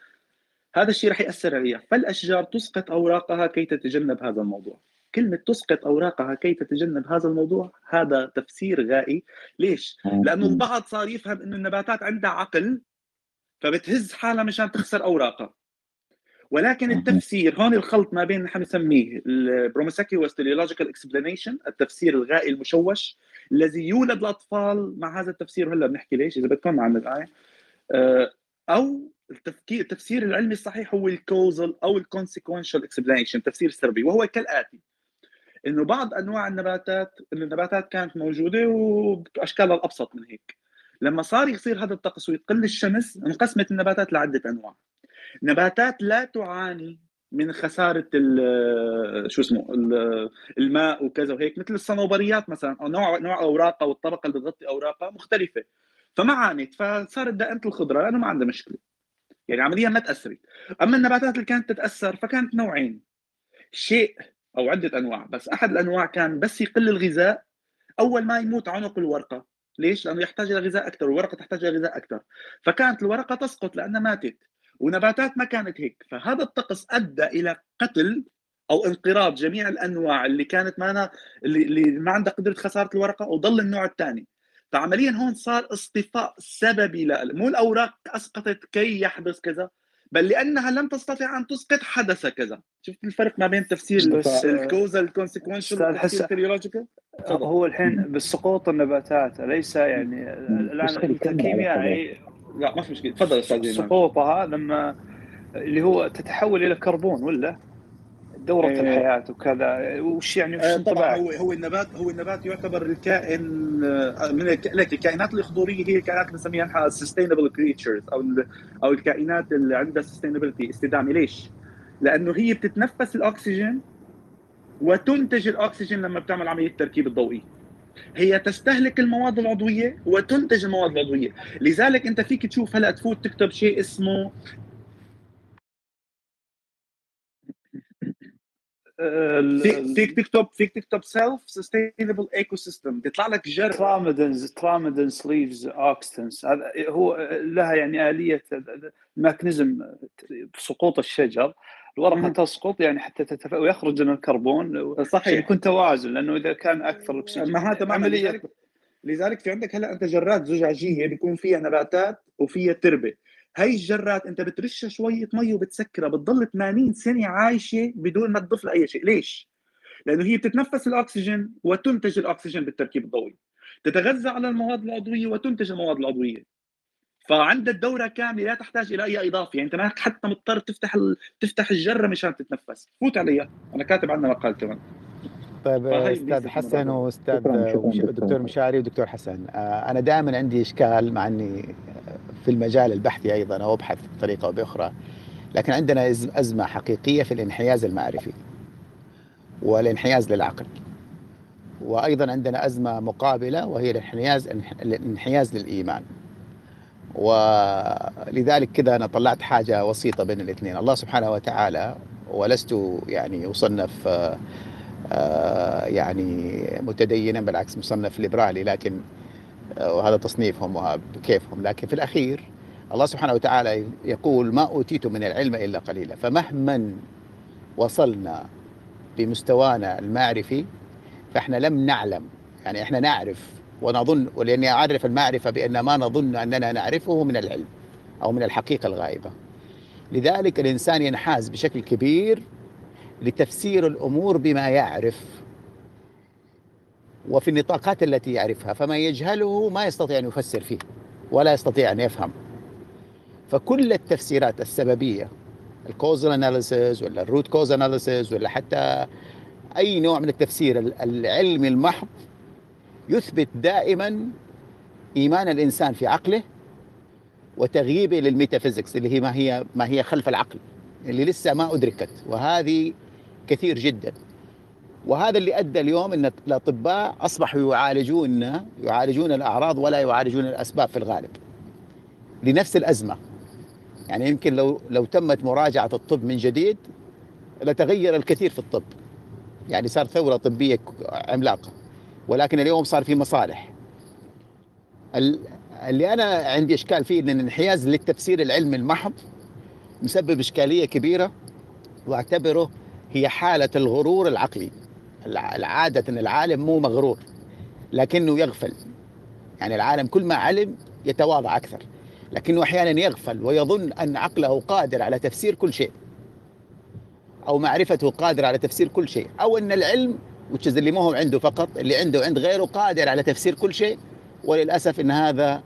هذا الشيء رح يأثر عليها. فالأشجار تسقط أوراقها كي تتجنب هذا الموضوع. كلمة تسقط أوراقها كي تتجنب هذا الموضوع هذا تفسير غائي. ليش؟ لأنه البعض صار يفهم أنه النباتات عندها عقل فبتهز حالها مشان تخسر أوراقها. ولكن التفسير هون الخلط ما بين نحن نسميه ال promiscuous teleological explanation التفسير الغائي المشوش الذي يولد الأطفال مع هذا التفسير. هلأ بنحكي ليش؟ إذا بدكم عن الايه آه، أو التفكير التفسير العلمي الصحيح هو ال causal أو ال consequential explanation التفسير السببي وهو كالآتي. إنه بعض أنواع النباتات إنه النباتات كانت موجودة وباشكالها الأبسط من هيك. لما صار يصير هذا الطقس ويقل الشمس انقسمت النباتات لعدة أنواع. نباتات لا تعاني من خسارة شو اسمه الماء وكذا وهيك مثل الصنوبريات مثلا أو نوع نوع اوراقها والطبقة اللي بتغطي أوراقها مختلفة. فما عانت فصارت دائمه الخضرة لأنه ما عندها مشكلة. يعني عمليا ما تأثرت. أما النباتات اللي كانت تتأثر فكانت نوعين. شيء أو عدة أنواع بس أحد الأنواع كان بس يقل الغذاء أول ما يموت عنق الورقة. ليش؟ لأنه يحتاج إلى غذاء أكثر والورقة تحتاج إلى غذاء أكثر فكانت الورقة تسقط لأنها ماتت ونباتات ما كانت هيك. فهذا الطقس أدى إلى قتل أو انقراض جميع الأنواع اللي كانت ما اللي, اللي ما عندها قدرة خسارة الورقة وضل النوع الثاني. فعمليا هون صار اصطفاء سببي لا مو الأوراق أسقطت كي يحدث كذا بل لأنها لم تستطع أن تسقط حدث كذا. شفت الفرق ما بين تفسير الكوزال الكونسيكونشال والتفسير هو الحين بالسقوط النباتات أليس يعني الآن الكيميائي لا ما في مشكلة. تفضل أستاذ سقوطها لما اللي هو تتحول إلى كربون ولا؟ دورة إيه. الحياة وكذا. وش يعني وش آه طبعا هو هو النبات هو النبات يعتبر الكائن من لك الكائنات الخضورية هي الكائنات اللي بنسميها سستينبل كريتشرز أو أو الكائنات اللي عندها سستينابيلتي استدامة. ليش؟ لأنه هي بتتنفس الأكسجين وتنتج الأكسجين لما بتعمل عملية التركيب الضوئي هي تستهلك المواد العضوية وتنتج المواد العضوية. لذلك أنت فيك تشوف هلأ تفوت تكتب شيء اسمه فيك فيك تكتب فيك تكتب سيلف سستينبل ايكو سيستم بيطلع لك جر ترامدنز ترامدنس ليفز اوكستنس هذا هو لها يعني اليه ال mechanism سقوط الشجر. الورقة. تسقط يعني حتى تتف... ويخرج من الكربون. صحيح. يكون توازن لأنه إذا كان أكثر الأكسجين ما هذا عملية. لذلك, لذلك في عندك هلا أنت جرات زجاجية بيكون فيها نباتات وفيها تربة. هاي الجرات أنت بترشها شوية مي وبتسكرها بتضل 80 سنة عايشة بدون ما تضيف لها اي شيء. ليش؟ لأنه هي بتتنفس الأكسجين وتنتج الأكسجين بالتركيب الضوئي. تتغذى على المواد العضوية وتنتج المواد العضوية. فعندها الدورة كاملة لا تحتاج إلى أي إضافة يعني أنت ما حتى مضطر تفتح ال... تفتح الجرة مشان تتنفس. فوت عليها أنا كاتب عنها مقال كمان. طيب أستاذ حسن. وأستاذ دكتور. مشاري ودكتور حسن. آه، أنا دائما عندي إشكال مع إني في المجال البحثي أيضا أو أبحث بطريقة أو بأخرى لكن عندنا أزمة حقيقية في الانحياز المعرفي والانحياز للعقل. وأيضا عندنا أزمة مقابلة وهي الانحياز الانحياز للإيمان. ولذلك كذا أنا طلعت حاجة وسيطة بين الاثنين. الله سبحانه وتعالى ولست يعني اصنف آه، آه، يعني متدينا بالعكس مصنف ليبرالي لكن آه، وهذا تصنيفهم وكيفهم. لكن في الأخير الله سبحانه وتعالى يقول ما أوتيت من العلم إلا قليلا. فمهما وصلنا بمستوانا المعرفي فإحنا لم نعلم. يعني إحنا نعرف ونظن ولأني أعرف المعرفة بأن ما نظن أننا نعرفه من العلم أو من الحقيقة الغائبة. لذلك الإنسان ينحاز بشكل كبير لتفسير الأمور بما يعرف وفي النطاقات التي يعرفها فما يجهله ما يستطيع أن يفسر فيه ولا يستطيع أن يفهم. فكل التفسيرات السببية ال causal analysis ولا ال root cause analysis ولا حتى أي نوع من التفسير ال- العلمي المحض يثبت دائما إيمان الإنسان في عقله وتغييبه للميتافيزيكس اللي هي ما هي ما هي خلف العقل اللي لسه ما أدركت. وهذه كثير جدا. وهذا اللي أدى اليوم إن الأطباء أصبحوا يعالجون يعالجون الأعراض ولا يعالجون الأسباب في الغالب لنفس الأزمة. يعني يمكن لو لو تمت مراجعة الطب من جديد لتغير الكثير في الطب. يعني صار ثورة طبية عملاقة. ولكن اليوم صار في مصالح. ال- اللي أنا عندي إشكال فيه إن الانحياز للتفسير العلمي المحض مسبب إشكالية كبيرة وأعتبره هي حالة الغرور العقلي. الع- العادة إن العالم مو مغرور لكنه يغفل. يعني العالم كل ما علم يتواضع أكثر لكنه أحيانا يغفل ويظن أن عقله قادر على تفسير كل شيء أو معرفته قادره على تفسير كل شيء أو إن العلم is اللي ما هو عنده فقط اللي عنده عند غيره قادر على تفسير كل شيء وللأسف إن هذا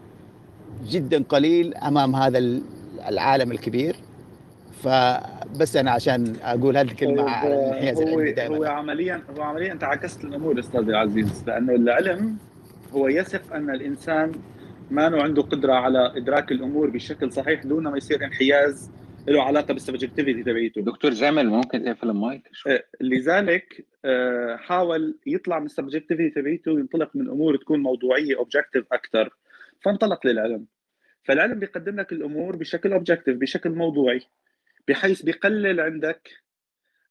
جدا قليل أمام هذا ال- العالم الكبير. فبس أنا عشان أقول هذه الكلمة طيب، على الانحياز هو هو عمليا هو عمليا انت عكست الأمور أستاذي العزيز لأنه العلم هو يثق أن الإنسان ما عنده قدرة على إدراك الأمور بشكل صحيح دون ما يصير انحياز له علاقة بال subjectivity تبعيته. دكتور زامل ممكن تقفل المايك؟ شوي آه، لذلك آه، حاول يطلع من ال subjectivity تبعيته وينطلق من أمور تكون موضوعية objective أكثر. فانطلق للعلم. فالعلم بيقدم لك الأمور بشكل objective بشكل موضوعي بحيث بيقلل عندك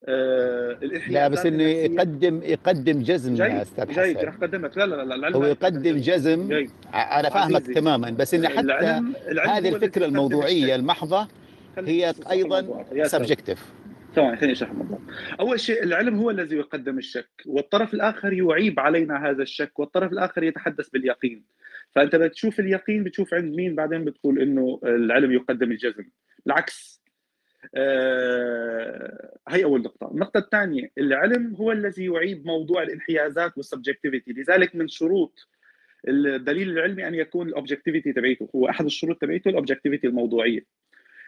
آه لا بس إنه. يقدم يقدم جزم يا جيد أستاذ جيد حسن. رح اقدم لك لا لا لا العلم هو يقدم جزم؟ جيد. أنا فاهمك عزيزي. تماما بس إنه حتى العلم العلم هذه الذي الفكرة الموضوعية. المحضة هي أيضا. subjective ثواني خليني أشرح الموضوع. أول شيء العلم هو الذي يقدم الشك، والطرف الآخر يعيب علينا هذا الشك، والطرف الآخر يتحدث باليقين. فأنت بتشوف اليقين بتشوف عند مين بعدين بتقول إنه العلم يقدم الجزم. العكس. آه هي أول نقطة، النقطة الثانية العلم هو الذي يعيب موضوع الانحيازات وال subjectivity، لذلك من شروط الدليل العلمي أن يكون ال objectivity تبعيته، هو أحد الشروط تبعيته ال objectivity الموضوعية.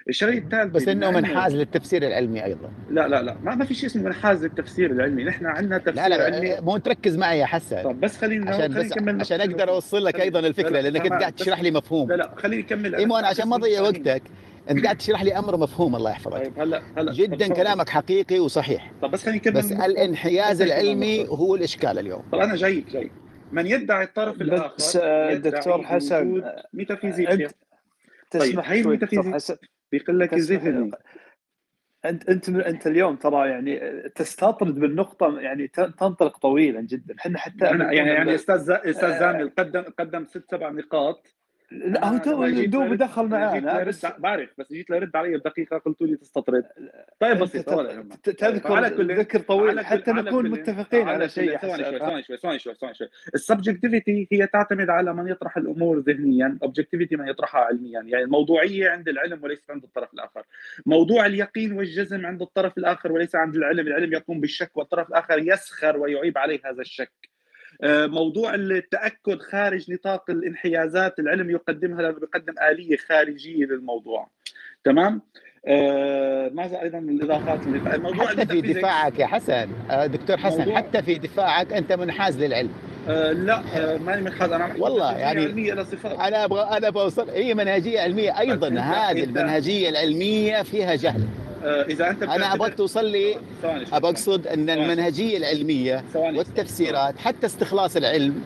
الشيء الثالث بس إنه منحاز للتفسير العلمي أيضا. لا لا لا ما, ما في شيء اسمه منحاز للتفسير العلمي. نحن عندنا تفسير لا لا علمي. مو تركز معي يا حسن. طب بس خلينا عشان خلينا بس نكمل عشان أقدر أوصل لك أيضا الفكرة لا، لا، لأنك انت قاعد تشرح لي مفهوم. لا لا خليني أكمل. اي مو أنا عشان ما اضيع. وقتك أنت قاعد تشرح لي أمر مفهوم الله يحفظك. طيب هلا هلا. جدا طب- كلامك حقيقي وصحيح. طب بس خليني أكمل بس. الانحياز العلمي. هو الإشكال اليوم. طب أنا جاي جاي من يدعي الطرف الآخر بس آه، دكتور حسن ميتافيزيقيا. أنت تسمح هي شوي دكتور. حسن. بيقول لك تسمح الذهني أنت أنت أنت اليوم ترى يعني تستطرد بالنقطة يعني تنطلق طويلا جدا إحنا حتى أنا يعني يعني أستاذ أستاذ آه. زامل قدم قدم ست سبع نقاط لا هو تو دوب دخل لرد بس بعرف بس جيت لرد علي بدقيقه قلتوا لي تستطرد. طيب بسيط تذكر ذكر طويل حتى نكون متفقين على شيء ثواني شوي ثواني شوي ثواني شوي ثواني شوي. ال subjectivity هي تعتمد على من يطرح الأمور ذهنيا objectivity من يطرحها علميا. يعني الموضوعية عند العلم وليس عند الطرف الآخر. موضوع اليقين والجزم عند الطرف الآخر وليس عند العلم. العلم يقوم بالشك والطرف الآخر يسخر ويعيب عليه هذا الشك. موضوع التأكد خارج نطاق الانحيازات العلم يقدمها لأنه بيقدم آلية خارجية للموضوع. تمام؟ آه ماذا أيضا من الإضافات الموضوع حتى في دفاعك يا حسن. آه، دكتور حسن حتى في دفاعك أنت منحاز للعلم. آه لا آه ماني منحاز أنا والله يعني علميه إلى صفات أنا أبغى أنا بوصل هي منهجية علمية. أيضا هذه المنهجية العلمية فيها جهل. آه إذا أنت أنا أبغاك توصل لي. ابى اقصد أن. المنهجية العلمية والتفسيرات حتى استخلاص العلم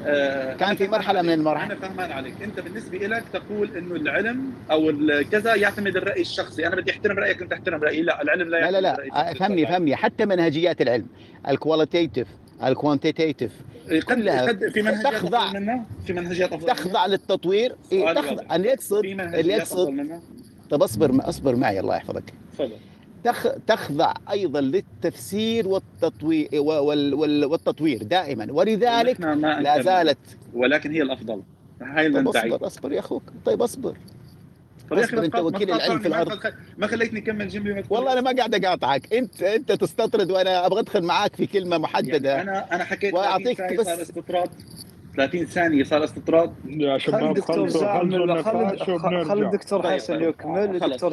كان في مرحلة من. المراحل. أنا فهمان عليك. أنت بالنسبة لك تقول إنه العلم أو كذا يعتمد الرأي الشخصي. أنا بدي أحترم رأيك أنت تحترم رأيي. لا العلم لا لا يعتمد لا. لا الشخصي. فهمني فهمني حتى منهجيات العلم. ال qualitative ال quantitative كلها قد في منهجيات تخضع- منها في منهجيات افضل تخضع للتطوير. إيه سؤالي تخضع. اللي يقصد اللي يقصد طب أصبر أصبر معي الله يحفظك. تفضل. تخ... تخضع أيضا للتفسير والتطوير وال... وال... والتطوير دائما. ولذلك لا. زالت. ولكن هي الأفضل. هاي اللي طيب أصبر أصبر يا أخوك. طيب أصبر. طب يا تقاطع- وكيل العلم في الأرض. ما خل- خليتني أكمل وما والله أنا ما قاعد أقاطعك. انت أنت تستطرد وأنا أبغى أدخل معاك في كلمة محددة. يعني أنا أنا حكيت 30 وأعطيك ثانية بس- صار استطراد. 30 ثانية صار استطراد. يا خلي شباب الدكتور خلصوا وبنرجع الدكتور طيب، حسن طيب. يكمل الدكتور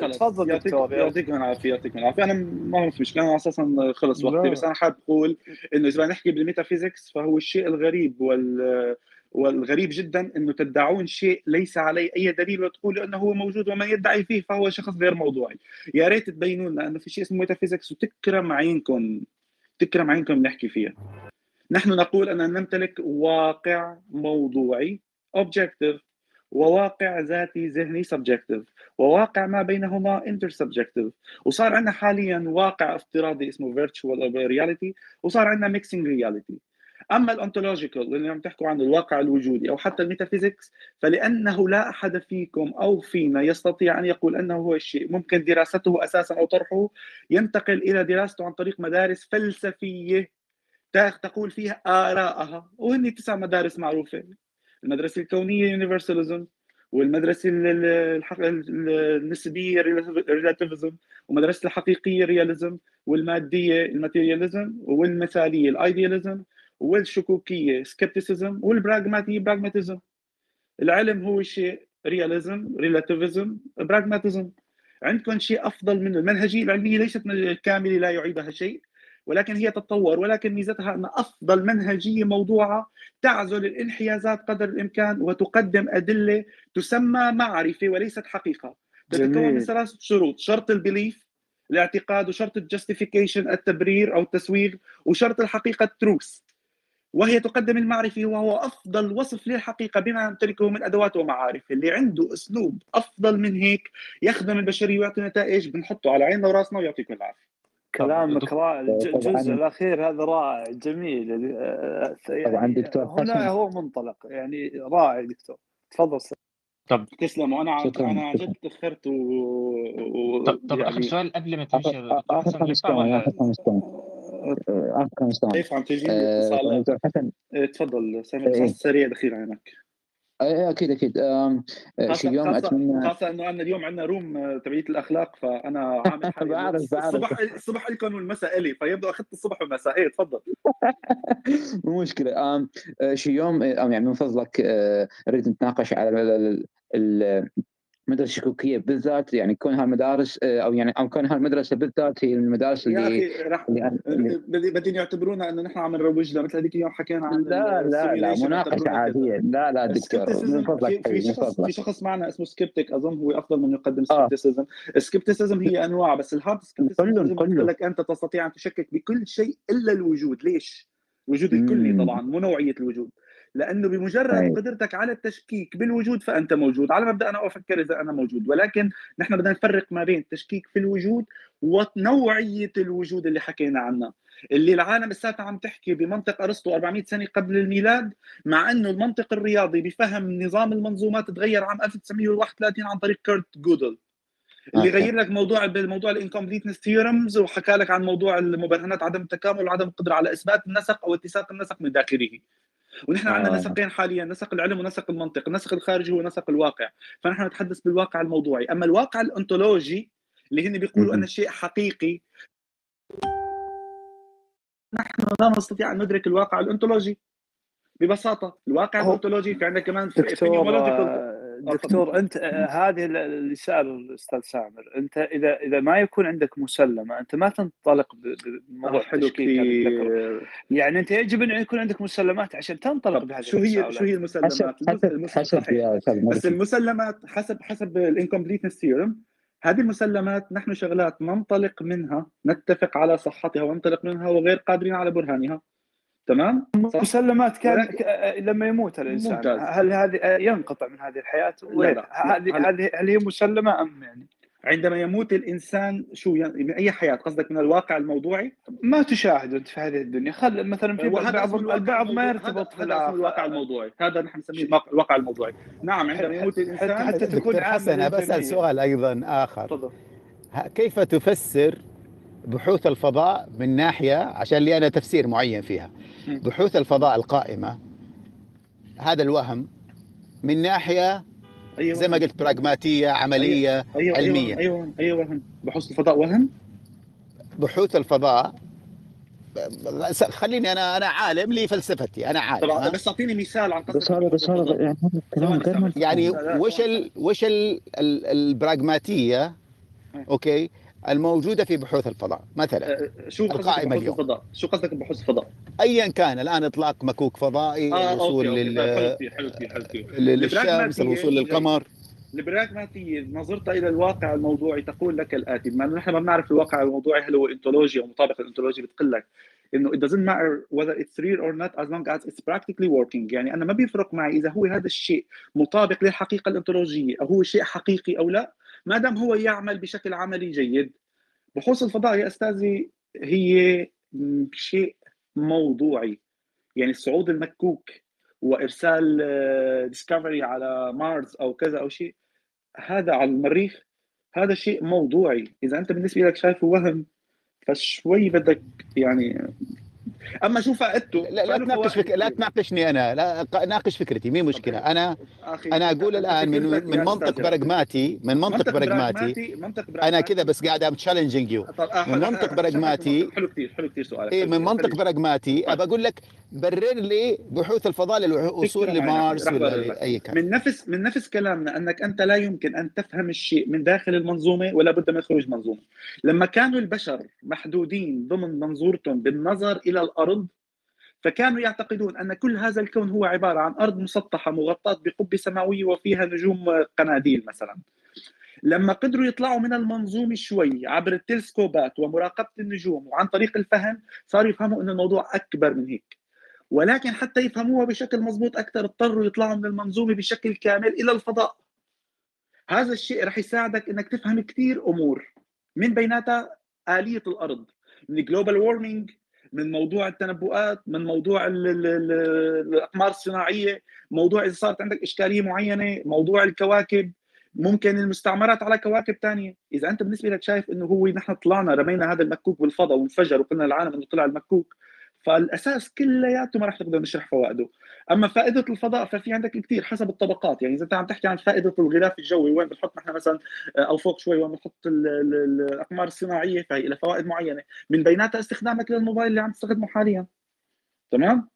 خلص. تفضل يعطيك- دكتور. يعطيكم العافية يعطيكم العافية. أنا ما في مشكلة. أنا أساسا خلص. وقتي. بس أنا حابب أقول إنه إذا بدنا نحكي بالميتافيزيكس فهو الشيء الغريب وال والغريب جدا إنه تدعون شيء ليس عليه أي دليل وتقولوا إنه هو موجود ومن يدعي فيه فهو شخص غير موضوعي. يا ريت تبينوا لنا إنه في شيء اسمه metaphysics وتكرم عينكم تكرم عينكم نحكي فيها. نحن نقول أن نمتلك واقع موضوعي objective وواقع ذاتي ذهني subjective وواقع ما بينهما intersubjective. وصار عندنا حاليا واقع افتراضي اسمه virtual reality وصار عندنا mixing reality. أما ال ontological اللي عم تحكوا عن الواقع الوجودي أو حتى ال metaphysics فلأنه لا أحد فيكم أو فينا يستطيع أن يقول أنه هو الشيء ممكن دراسته أساسا أو طرحه ينتقل إلى دراسته عن طريق مدارس فلسفية تقول فيها آراءها. وهن تسع مدارس معروفة. المدرسة الكونية universalism والمدرسة النسبية relativism ومدرسة الحقيقية realism والمادية ال materialism والمثالية ال idealism والشكوكية skepticism والبراغماتية pragmatism العلم هو شيء realism relativism pragmatism عندكم شيء أفضل منه المنهجية العلمية؟ ليست كامله لا يعيبها شيء. ولكن هي تتطور ولكن ميزتها أن أفضل منهجية موضوعة تعزل الانحيازات قدر الإمكان وتقدم أدلة تسمى معرفة وليست حقيقة. تتكون من ثلاث شروط شرط ال belief الاعتقاد وشرط ال justification التبرير أو التسويغ وشرط الحقيقة التروث وهي تقدم المعرفة وهو أفضل وصف للحقيقة بما يمتلكه من أدوات ومعارف اللي عنده أسلوب أفضل من هيك يخدم البشرية ويعطي نتائج بنحطه على عيننا وراسنا ويعطيكم العافية كلامك رائع. الجزء الأخير هذا رائع جميل آه، طبعاً دكتور هنا حسن. هو منطلق يعني رائع دكتور تفضل أستاذ. تسلموا أنا عن شكراً. أنا عن جد تأخرت و, و... طب طب آخر يعني سؤال قبل ما تمشي حسن خمس ثواني خمس ثواني كيف عم تجي آه، اتصالات دكتور حسن. إيه، تفضل سامي إيه. سريع دخيل عنك آه، أكيد أكيد. آه، شي خاصة يوم خاصة, اتمنى خاصة إنه أنا اليوم عندنا روم آه، تبعية الأخلاق فأنا عامل حالي بعرف- بعرف. الصبح الصبح لكم والمساء الي فيبدو أخذت الصبح والمساء. إيه تفضل. مو مشكلة. آه، شي يوم آه، يعني من فضلك آه، أريد نتناقش على المدرسة الشكوكيه بالذات يعني كون هالمدارس آه، أو يعني أو كون هالمدرسه بالذات هي من المدارس يا اللي أخي رح اللي أنا- اللي- بدي بدهم يعتبرونا إنه نحن عم نروج لها مثل هذيك اليوم حكينا عن لا لا لا مناقشه. عادية لا لا دكتور من في, فضلك في من شخص في شخص معنا اسمه skeptic أظن هو أفضل من يقدم آه. skepticism ال skepticism هي أنواع بس ال hard بتقول كلهم. لك أنت تستطيع أن تشكك بكل شيء إلا الوجود ليش الوجود الكلي. طبعا مو نوعية الوجود لأنه بمجرد أيوة. قدرتك على التشكيك بالوجود فأنت موجود على مبدأ أنا أفكر إذا أنا موجود ولكن نحن بدنا نفرق ما بين التشكيك في الوجود ونوعية الوجود اللي حكينا عنها اللي العالم لساتها عم تحكي بمنطق أرسطو 400 سنة قبل الميلاد مع إنه المنطق الرياضي بفهم نظام المنظومات تغير عام 1931 عن طريق كيرت جودل اللي. غير لك موضوع بالموضوع ال incompleteness theorems وحكى لك عن موضوع المبرهنات عدم التكامل وعدم القدرة على إثبات النسق أو اتساق النسق من داخله ونحن عندنا آه. نسقين حاليا نسق العلم ونسق المنطق النسق الخارجي هو نسق الواقع. فنحن نتحدث بالواقع الموضوعي. أما الواقع الانتولوجي اللي هن بيقولوا. ان الشيء حقيقي نحن لا نستطيع أن ندرك الواقع الانتولوجي ببساطة الواقع الانتولوجي في عندنا كمان آه، دكتور أنت آه، هذه اللي سأل الأستاذ سامر أنت إذا إذا ما يكون عندك مسلمة أنت ما تنطلق بموضوع آه، حلو يعني أنت يجب أن يكون عندك مسلمات عشان تنطلق بهذه شو هي. شو هي المسلمات؟ حسب المس- حسب بس. المسلمات حسب حسب ال incompleteness theorem هذه المسلمات نحن شغلات ننطلق منها نتفق على صحتها وننطلق منها وغير قادرين على برهانها تمام؟ مسلمات كان ولكن- آه، لما يموت الإنسان ممتاز. هل هذه آه، ينقطع من هذه الحياة ولا لا، لا، هذه. هذه هل هي مسلمة أم يعني عندما يموت الإنسان شو يعني من أي حياة قصدك من الواقع الموضوعي؟ ما تشاهد أنت في هذه الدنيا خل مثلا في بعض البعض ما. يرتبط اسمه الواقع. الموضوعي هذا نحن نسميه الواقع الموضوعي نعم عندما يموت الإنسان حتى تكون حسن إنسانية. سؤال أيضا آخر تفضل كيف تفسر بحوث الفضاء من ناحية عشان لي أنا تفسير معين فيها. بحوث الفضاء القائمة هذا الوهم من ناحية أيوه زي ما قلت براغماتية عملية أيوة علمية. أيوه أيوه أيوه وهم بحوث الفضاء وهم بحوث الفضاء خليني أنا أنا عالم لي فلسفتي أنا عالم طبعا؟ بس أعطيني مثال عن بس هذا بس هذا. يعني. يعني وش ال وش ال ال الموجودة في بحوث الفضاء مثلا أه، شو قصدك بحوث اليوم. الفضاء؟ شو قصدك بحوث الفضاء؟ ايا كان الآن إطلاق مكوك فضائي الوصول لل- حلو حلو للشمس الوصول للقمر البراغماتية نظرتها إلى الواقع الموضوعي تقول لك الآتي بما أنه نحن ما بنعرف الواقع الموضوعي هل هو انتولوجي أو مطابق الانتولوجي بتقول لك إنه it doesn't matter whether it's real or not as long as it's practically working يعني أنا ما بيفرق معي إذا هو هذا الشيء مطابق للحقيقة الإنتولوجية أو هو شيء حقيقي أو لا ما دام هو يعمل بشكل عملي جيد بحوث الفضاء يا أستاذي هي شيء موضوعي. يعني الصعود المكوك وإرسال ديسكفري على مارس أو كذا أو شيء هذا على المريخ هذا شيء موضوعي. إذا أنت بالنسبة لك شايفه وهم فشوي بدك يعني أما شو فائدته لا لا تناقش فك... لا. تناقشني أنا لا ناقش فكرتي مي مشكلة أنا أخي، أنا أقول الآن من من منطق أستاذ براغماتي من منطق منطق أنا براغماتي كذا بس قاعد I'm challenging you آه، من آه، منطق آه، براغماتي. حلو كثير حلو كثير سؤالك حلو من. منطق خليك. براغماتي أبى أقول لك برر لي بحوث الفضاء للوصول. لمارس ولا. اي كان من نفس من نفس كلامنا أنك أنت لا يمكن أن تفهم الشيء من داخل المنظومة ولا بد من خروج منظومة لما كانوا البشر محدودين ضمن منظورتهم بالنظر إلى الأرض فكانوا يعتقدون أن كل هذا الكون هو عبارة عن أرض مسطحة مغطاة بقبه سماوية وفيها نجوم قناديل مثلا. لما قدروا يطلعوا من المنظومه شوي عبر التلسكوبات ومراقبة النجوم وعن طريق الفهم صاروا يفهموا إن الموضوع أكبر من هيك. ولكن حتى يفهموها بشكل مضبوط أكثر اضطروا يطلعوا من المنظومة بشكل كامل إلى الفضاء. هذا الشيء رح يساعدك إنك تفهم كثير أمور من بيناتها آلية الأرض. من global warming من موضوع التنبؤات من موضوع ال- ال- ال- الأقمار الصناعية موضوع إذا صارت عندك إشكالية معينة موضوع الكواكب ممكن المستعمرات على كواكب ثانية إذا أنت بالنسبة لك شايف إنه هو نحن طلعنا رمينا هذا المكوك بالفضاء وانفجر وقلنا للعالم إنه طلع المكوك فالأساس كلياته ما راح نقدر نشرح فوائده. أما فائدة الفضاء ففي عندك كثير حسب الطبقات. يعني إذا أنت عم تحكي عن فائدة الغلاف الجوي وين بنحط نحن مثلا أو فوق شوي وين بنحط ال- ال- الأقمار الصناعية فهي لها فوائد معينة. من بيناتها استخدامك للموبايل اللي عم تستخدمه حاليا. تمام؟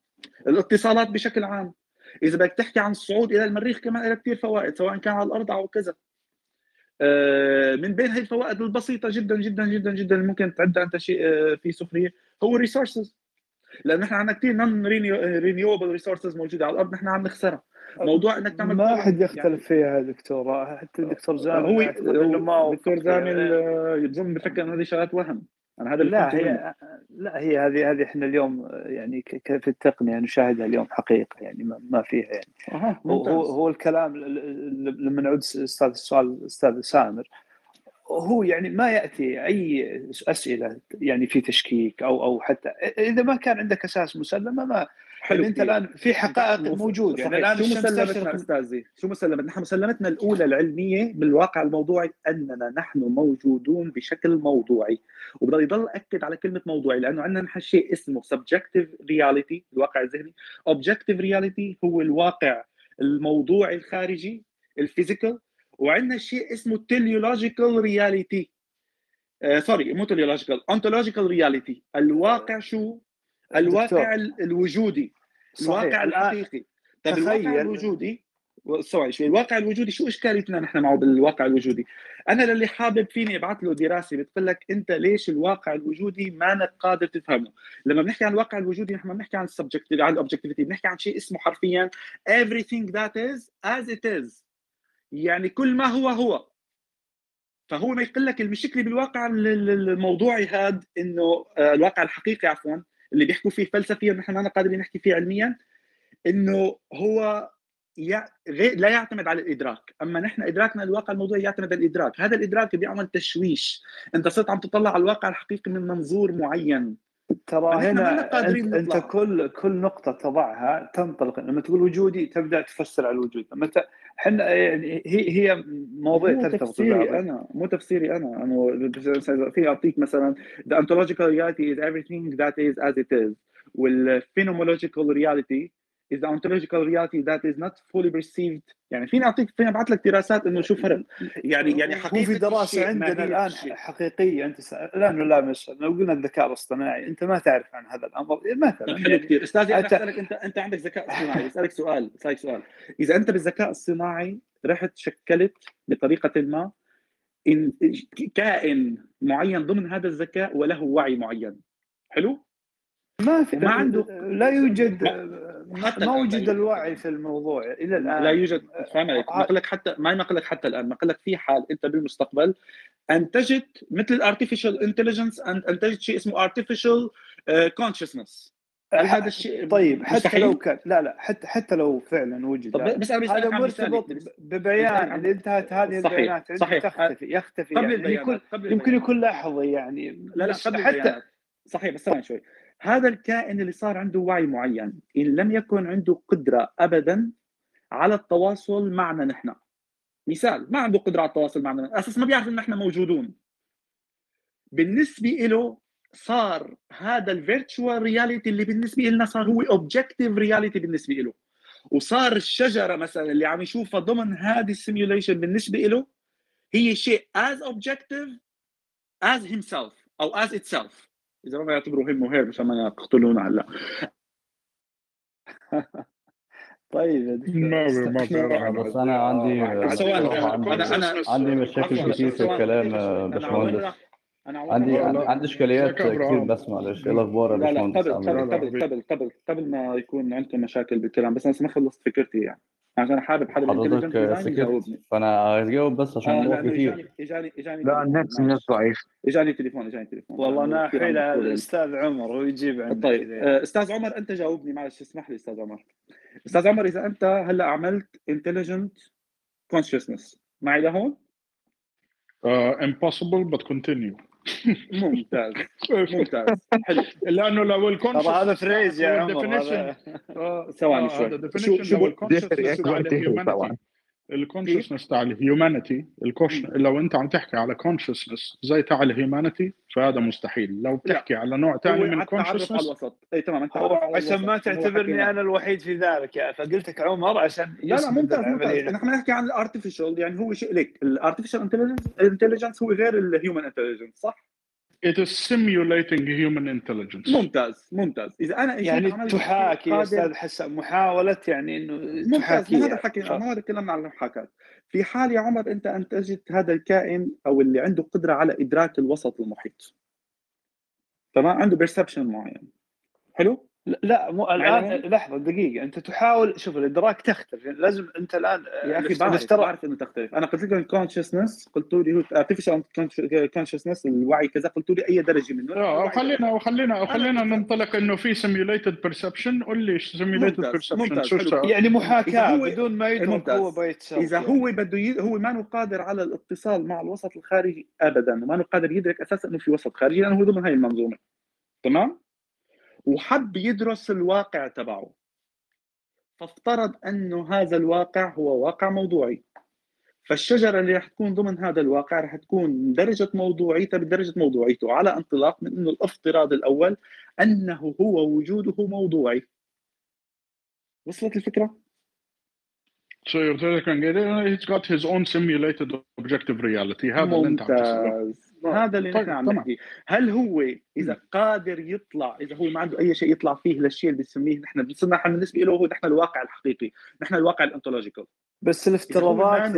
الاتصالات بشكل عام. إذا بدك تحكي عن الصعود إلى المريخ كمان لها كثير فوائد سواء كان على الأرض أو كذا. آه، من بين هي الفوائد البسيطة جدا جدا جدا جدا ممكن تعدها أنت شيء آه، في سخرية هو ال resources لأنه نحن عندنا كثير non renewable resources موجودة على الأرض نحن عم نخسرها موضوع إنك تعمل ما حد يعني يختلف فيها دكتور. حتى الدكتور زامل هو دكتور زامل فيها. آه، بظن بفكر انه هذه شغلات وهم. أنا هذا لا منه. هي لا هي هذه هذه إحنا اليوم يعني ك- ك- في التقنية نشاهدها اليوم حقيقة يعني ما, فيها يعني. هو هو الكلام لما نعود أستاذ السؤال أستاذ سامر هو يعني ما يأتي أي أسئلة يعني في تشكيك أو أو حتى إذا ما كان عندك أساس مسلمة ما حلو أنت الآن في حقائق موجودة. يعني الآن شو مسلمتنا أستاذي؟ شو مسلمتنا؟ نحن مسلمتنا الأولى العلمية بالواقع الموضوعي أننا نحن موجودون بشكل موضوعي. وبضل يضل اكد على كلمة موضوعي لأنه عندنا نحن شيء اسمه subjective reality الواقع الذهني. objective reality هو الواقع الموضوعي الخارجي ال physical وعندنا شيء اسمه teleological reality sorry مو teleological ontological reality الواقع شو؟ الواقع الوجودي. الواقع الحقيقي. طيب الواقع الوجودي؟ sorry شوي. الواقع الوجودي شو إشكاليتنا نحن معه بالواقع الوجودي؟ أنا للي حابب فيني أبعث له دراسة بتقول لك أنت ليش الواقع الوجودي ما قادر تفهمه؟ لما بنحكي عن الواقع الوجودي نحن ما بنحكي عن ال subject عن ال objectivity بنحكي عن شيء اسمه حرفيا everything that is as it is. يعني كل ما هو هو. فهو ما يقول لك المشكلة بالواقع الموضوعي هذا إنه آه، الواقع الحقيقي عفوا اللي بيحكوا فيه فلسفيا نحن ما قادرين نحكي فيه علميا إنه هو لا يعتمد على الإدراك. أما نحن إدراكنا الواقع الموضوعي يعتمد على الإدراك. هذا الإدراك بيعمل تشويش. أنت صرت عم تطلع على الواقع الحقيقي من منظور معين. ترى هنا انت, أنت كل كل نقطة تضعها تنطلق. لما تقول وجودي تبدأ تفسر على الوجود. لما إحنا يعني هي هي مواضيع مو تفسيري أنا. مو تفسيري أنا. أنا في أعطيك مثلا the ontological reality is everything that is as it is. والphenomenological reality is the ontological reality that is not fully perceived. يعني فيني اعطيك فيني أبعث لك دراسات إنه شو فرق. يعني يعني حقيقة في دراسة عندنا الآن حقيقية. أنت الآن نلامس لو قلنا الذكاء الاصطناعي أنت ما تعرف عن هذا الأمر. مثلا حلو كثير. استاذي أنا أسألك انت أنت عندك ذكاء اصطناعي. أسألك سؤال أسألك سؤال. إذا أنت بالذكاء الصناعي رحت شكلت بطريقة ما إن كائن معين ضمن هذا الذكاء وله وعي معين. حلو؟ ما في ما عنده لا يوجد ما وجد الوعي في الموضوع إلى الآن. لا يوجد. فاهم عليك نقول لك حتى ما نقول لك حتى الآن. نقول لك في حال أنت بالمستقبل انتجت مثل ال artificial intelligence انتجت شيء اسمه artificial consciousness هذا الشيء طيب حتى مستحيل. لو كان لا لا حتى حتى لو فعلا وجد. طب بس هذا مرتبط ببيان. اللي انتهت هذه البيانات. صحيح. تختفي يختفي قبل يعني. يكون يمكن يكون لحظي يعني. لا لا قبل حتى صحيح بس ثواني شوي. هذا الكائن اللي صار عنده وعي معين إن لم يكن عنده قدرة أبدا على التواصل معنا نحن. مثال ما عنده قدرة على التواصل معنا أساس ما بيعرف إن نحن موجودون. بالنسبة له صار هذا ال virtual reality اللي بالنسبة لنا صار هو objective reality بالنسبة له وصار الشجرة مثلا اللي عم يشوفها ضمن هذه ال simulation بالنسبة له هي شيء as objective as himself أو as itself. إذا ما يعتبروا هم وهير مشان ما يقتلونا هلأ. طيب ما ما بس أنا عندي أنا أنا عندي مشاكل كثير في الكلام باشمهندس. أنا عندي عندي إشكاليات كثير بس معلش. إيه الأخبار يا باشمهندس قبل قبل قبل قبل قبل ما يكون عندكم مشاكل بالكلام بس أنا ما خلصت فكرتي يعني. عشان حابب حدا حضرتك سكت. فأنا هجاوب بس عشان الموضوع آه كثير إجاني إجاني لا النت النت ضعيف. إجاني تليفون إجاني تليفون. والله أنا حيل الأستاذ عمر هو يجيب عندي طيب آه أستاذ عمر أنت جاوبني معلش اسمح لي أستاذ عمر. أستاذ عمر إذا أنت هلأ عملت intelligent consciousness معي لهون؟ impossible but continue. ممتاز ممتاز. حلو. لأنه لو ال conscious هذا freeze يا عمر ثواني شوي. شو شو ال consciousness تاع ال humanity لو أنت عم تحكي على consciousness زي تاع ال humanity فهذا مستحيل. لو بتحكي على نوع ثاني من ال consciousness الوسط اي تمام أنت عشان ما تعتبرني أنا الوحيد في ذلك يا فقلتك عمر عشان لا لا ممتاز ممتاز. نحن نحكي عن ال artificial يعني هو شيء ليك ال artificial intelligence هو غير ال human intelligence صح؟ It is simulating human intelligence. ممتاز ممتاز. إذا أنا يعني تحاكي يا أستاذ حسن محاولة يعني إنه ممتاز ما هذا الحكي ما هذا تكلمنا عن المحاكاة. في حال يا عمر أنت انتجت هذا الكائن أو اللي عنده قدرة على إدراك الوسط المحيط. تمام؟ عنده perception معين. حلو؟ لا مو الآن لحظة دقيقة. أنت تحاول شوف الإدراك تختلف. يعني لازم أنت الآن يا أخي بعرف بعرف إنه تختلف. أنا قلت لكم ال consciousness قلتوا لي هو artificial consciousness الوعي كذا قلتوا لي أي درجة منه. آه خلينا خلينا خلينا ننطلق إنه في simulated perception قول لي simulated perception يعني محاكاة بدون ما يدرك هو بيتصرف إذا هو بده ي... هو ما قادر على الاتصال مع الوسط الخارجي ابدا وما قادر يدرك أساسا إنه في وسط خارجي لأنه هو ضمن هاي المنظومة. تمام؟ وحب يدرس الواقع تبعه. فافترض انه هذا الواقع هو واقع موضوعي. فالشجرة اللي رح تكون ضمن هذا الواقع رح تكون درجة موضوعيتها بدرجة موضوعيته على انطلاق من إنه الافتراض الأول أنه هو وجوده موضوعي. وصلت الفكرة؟ So you're telling he's got his own simulated objective reality. هذا اللي انت هذا اللي نحن عم نحكي. هل هو إذا قادر يطلع إذا هو ما عنده أي شيء يطلع فيه للشيء اللي بنسميه نحن بنصنع بالنسبة له هو نحن الواقع الحقيقي نحن الواقع الانتولوجيكال. بس الافتراضات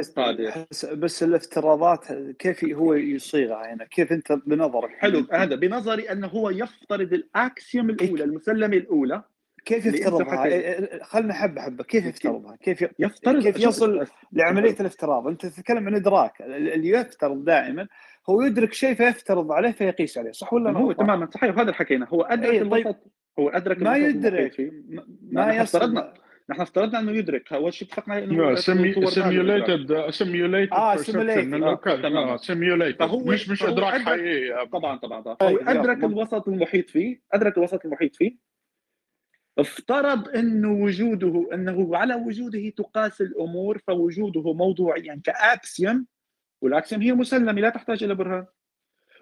بس الافتراضات كيف هو يصيغها هنا كيف أنت بنظرك؟ حلو هذا بنظري أنه هو يفترض الأكسيوم الأولى المسلمة الأولى كيف يفترضها؟ خلنا حبه حبه كيف يفترضها؟ كيف يفترض كيف يصل لعملية الافتراض؟ أنت تتكلم عن إدراك. اللي يفترض دائما هو يدرك شيء فيفترض عليه فيقيس عليه صح ولا هو تماما صحيح وهذا اللي حكينا هو أدرك أي طيب. الوسط هو أدرك ما يدرك. ما افترضنا نحن افترضنا أنه يدرك. اول شيء اتفقنا إنه simulated simulated آه simulated simulated فهو مش مش إدراك حقيقي. طبعا طبعا طبعا. هو أدرك الوسط المحيط فيه. أدرك الوسط المحيط فيه. افترض انه وجوده إنه على وجوده تقاس الأمور فوجوده موضوعيا ك axiom وال axiom هي مسلمة لا تحتاج إلى برهان.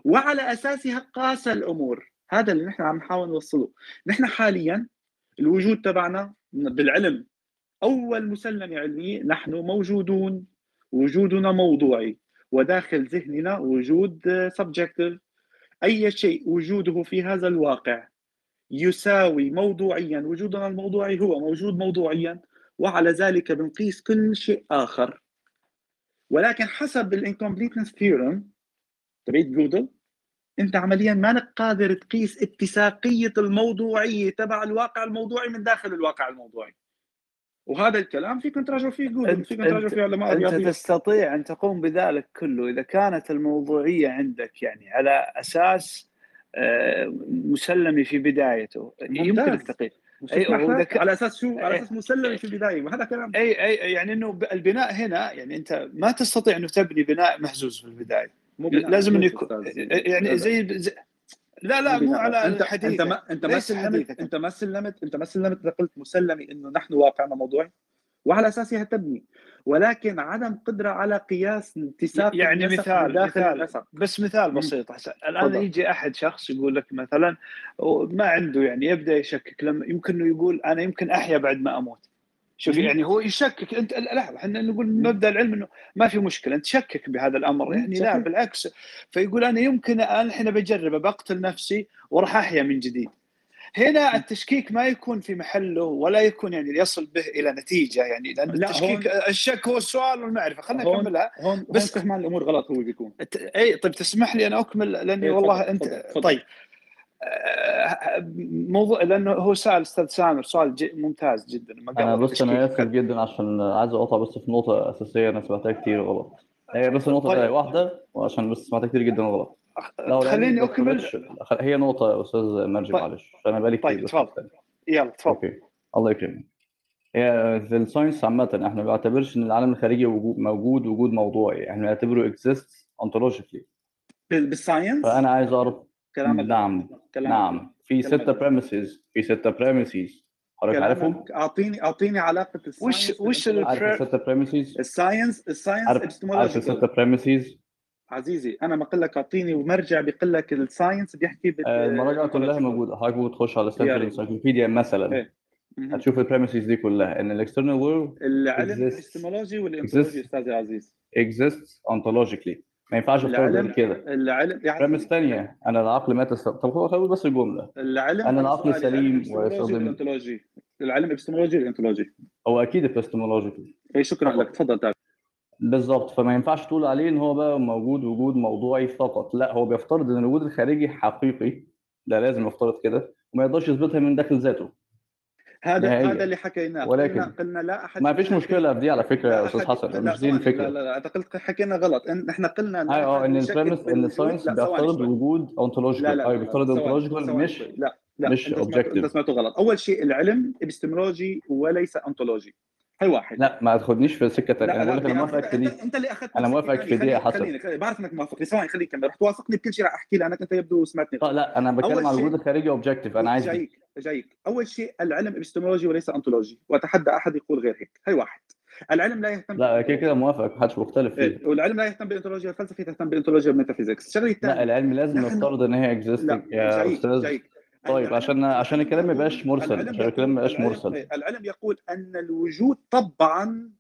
وعلى أساسها قاس الأمور. هذا اللي نحن عم نحاول نوصله. نحن حاليا الوجود تبعنا بالعلم أول مسلمة علمية نحن موجودون وجودنا موضوعي. وداخل ذهننا وجود subjective أي شيء وجوده في هذا الواقع. يساوي موضوعيا. وجودنا الموضوعي هو موجود موضوعيا وعلى ذلك بنقيس كل شيء آخر. ولكن حسب ال incompleteness theorem تبعت جودل أنت عمليا مانك قادر تقيس اتساقية الموضوعيه تبع الواقع الموضوعي من داخل الواقع الموضوعي. وهذا الكلام فيكم تراجعوا فيه جودل فيكم تراجعوا فيه علماء أنت تستطيع أن تقوم بذلك كله إذا كانت الموضوعية عندك يعني على أساس آه، مسلمه في بدايته. يمكنك تقيس أيوة ك... على أساس شو؟ على أساس مسلم في البدايه وهذا كلام. أي أي يعني إنه البناء هنا يعني أنت ما تستطيع إنه تبني بناء مهزوز في البداية. مو لازم إنه يكون يعني زي, زي لا لا مو على أنت الحديث انت ما أنت ما سلمت أنت ما سلمت أنت ما سلمت قلت مسلمي إنه نحن واقعنا موضوعي؟ وعلى اساسها تبني. ولكن عدم قدرة على قياس اتساق يعني مثال داخل مثال النسق. بس مثال بسيط حسن. الآن فضل. يجي أحد شخص يقول لك مثلا ما عنده يعني يبدأ يشكك. لما يمكن إنه يقول أنا يمكن أحيا بعد ما أموت. شوف يعني هو يشكك. أنت لحظه إحنا نقول مبدأ العلم إنه ما في مشكلة. أنت شكك بهذا الأمر. يعني لا بالعكس. فيقول أنا يمكن الحين بجربه بقتل نفسي وراح أحيا من جديد. هنا التشكيك ما يكون في محله ولا يكون يعني يصل به إلى نتيجة يعني لأن التشكيك الشك هو السؤال والمعرفة. خلينا نكملها. هون بس هون الأمور غلط هو بيكون. أي طيب تسمح لي أنا أكمل؟ لأني إيه والله انت فضل. طيب. آه، موضوع لأنه هو سأل أستاذ سامر سؤال ممتاز جدا أنا بس أنا آسف جدا عشان عايز أقطع بس في نقطة أساسية أنا سمعتها كتير غلط. هي بس النقطه طيب. واحدة وعشان بس سمعتها كتير جدا غلط. خليني أكمل. هي نقطة يا أستاذ مرجي طيب. معلش أنا بقالي كتير. طيب تفضل. يلا تفضل. okay. الله يكرمك. هي في ال science عامة إحنا ما بنعتبرش إن العالم الخارجي موجود وجود موضوعي. إحنا بنعتبره exist ontologically. بال science فأنا عايز أعرف كلام نعم كلام نعم. في ستة premises في ستة premises حضرتك عارفهم؟ أعطيني أعطيني علاقة الساينس وش وش عارف الستة premises؟ ال science ال science عارف, عارف الستة premises؟ عزيزي أنا ما أقول لك أعطيني ومرجع بيقول لك الساينس بيحكي بت... آه، المراجع كلها موجودة. حضرتك تخش على Stanford Encyclopedia مثلا. إيه. هتشوف ال premises دي كلها. إن ال external world العلم الابستمولوجي والانتولوجي أستاذ عزيز. exists ontologically. ما ينفعش افترض كده. العلم يعني premise ثانية أنا العقل مات است... طب هو خلي بس الجملة. العلم أنا العقل سليم ويستخدم العلم ابستمولوجي والانتولوجي هو أكيد ابستمولوجي اي شكرا لك. تفضل. بالظبط. فما ينفعش تقول عليه إن هو بقى موجود وجود موضوعي فقط. لا هو بيفترض إن الوجود الخارجي حقيقي. لا لازم يفترض كده. وما يقدرش يثبتها من داخل ذاته. هذا نهائية. هذا اللي حكيناه. ولكن قلنا, قلنا لا أحد ما فيش مشكلة في دي على فكرة يا أستاذ حسن. مش دي الفكرة. لا لا لا أنت قلت حكينا غلط. إحنا قلنا لا أه إن ال premise إن ال science بيفترض وجود ontological لا لا بيفترض ontological مش لا لا مش objective أنت سمعته غلط. أول شيء العلم ابستمولوجي وليس انتولوجي هي واحد. لا ما تاخدنيش في سكة ثانية أنا بقول لك أنا موافقك في دي. أنت اللي أخذت أنا موافقك في دي خليني بعرف إنك موافق. ثواني خليك كمل رح توافقني بكل شيء رح أحكي لانك أنت يبدو سمعتني. لا لا أنا بتكلم عن الوجود الخارجي objective أنا عايز جايك جايك. أول شيء العلم ابستمولوجي وليس انتولوجي وأتحدى أحد يقول غير هيك. هي واحد. العلم لا يهتم لا كده كده موافق. محدش مختلف فيه. إيه؟ والعلم لا يهتم بالانتولوجيا الفلسفي تهتم بالانتولوجيا وال metaphysics الشغلة الثانية لا العلم لازم نفترض إن هي existing يا أستاذ. طيب عشان عشان الكلام ما يبقاش مرسل عشان الكلام ما يبقاش مرسل. العلم يقول أن الوجود طبعا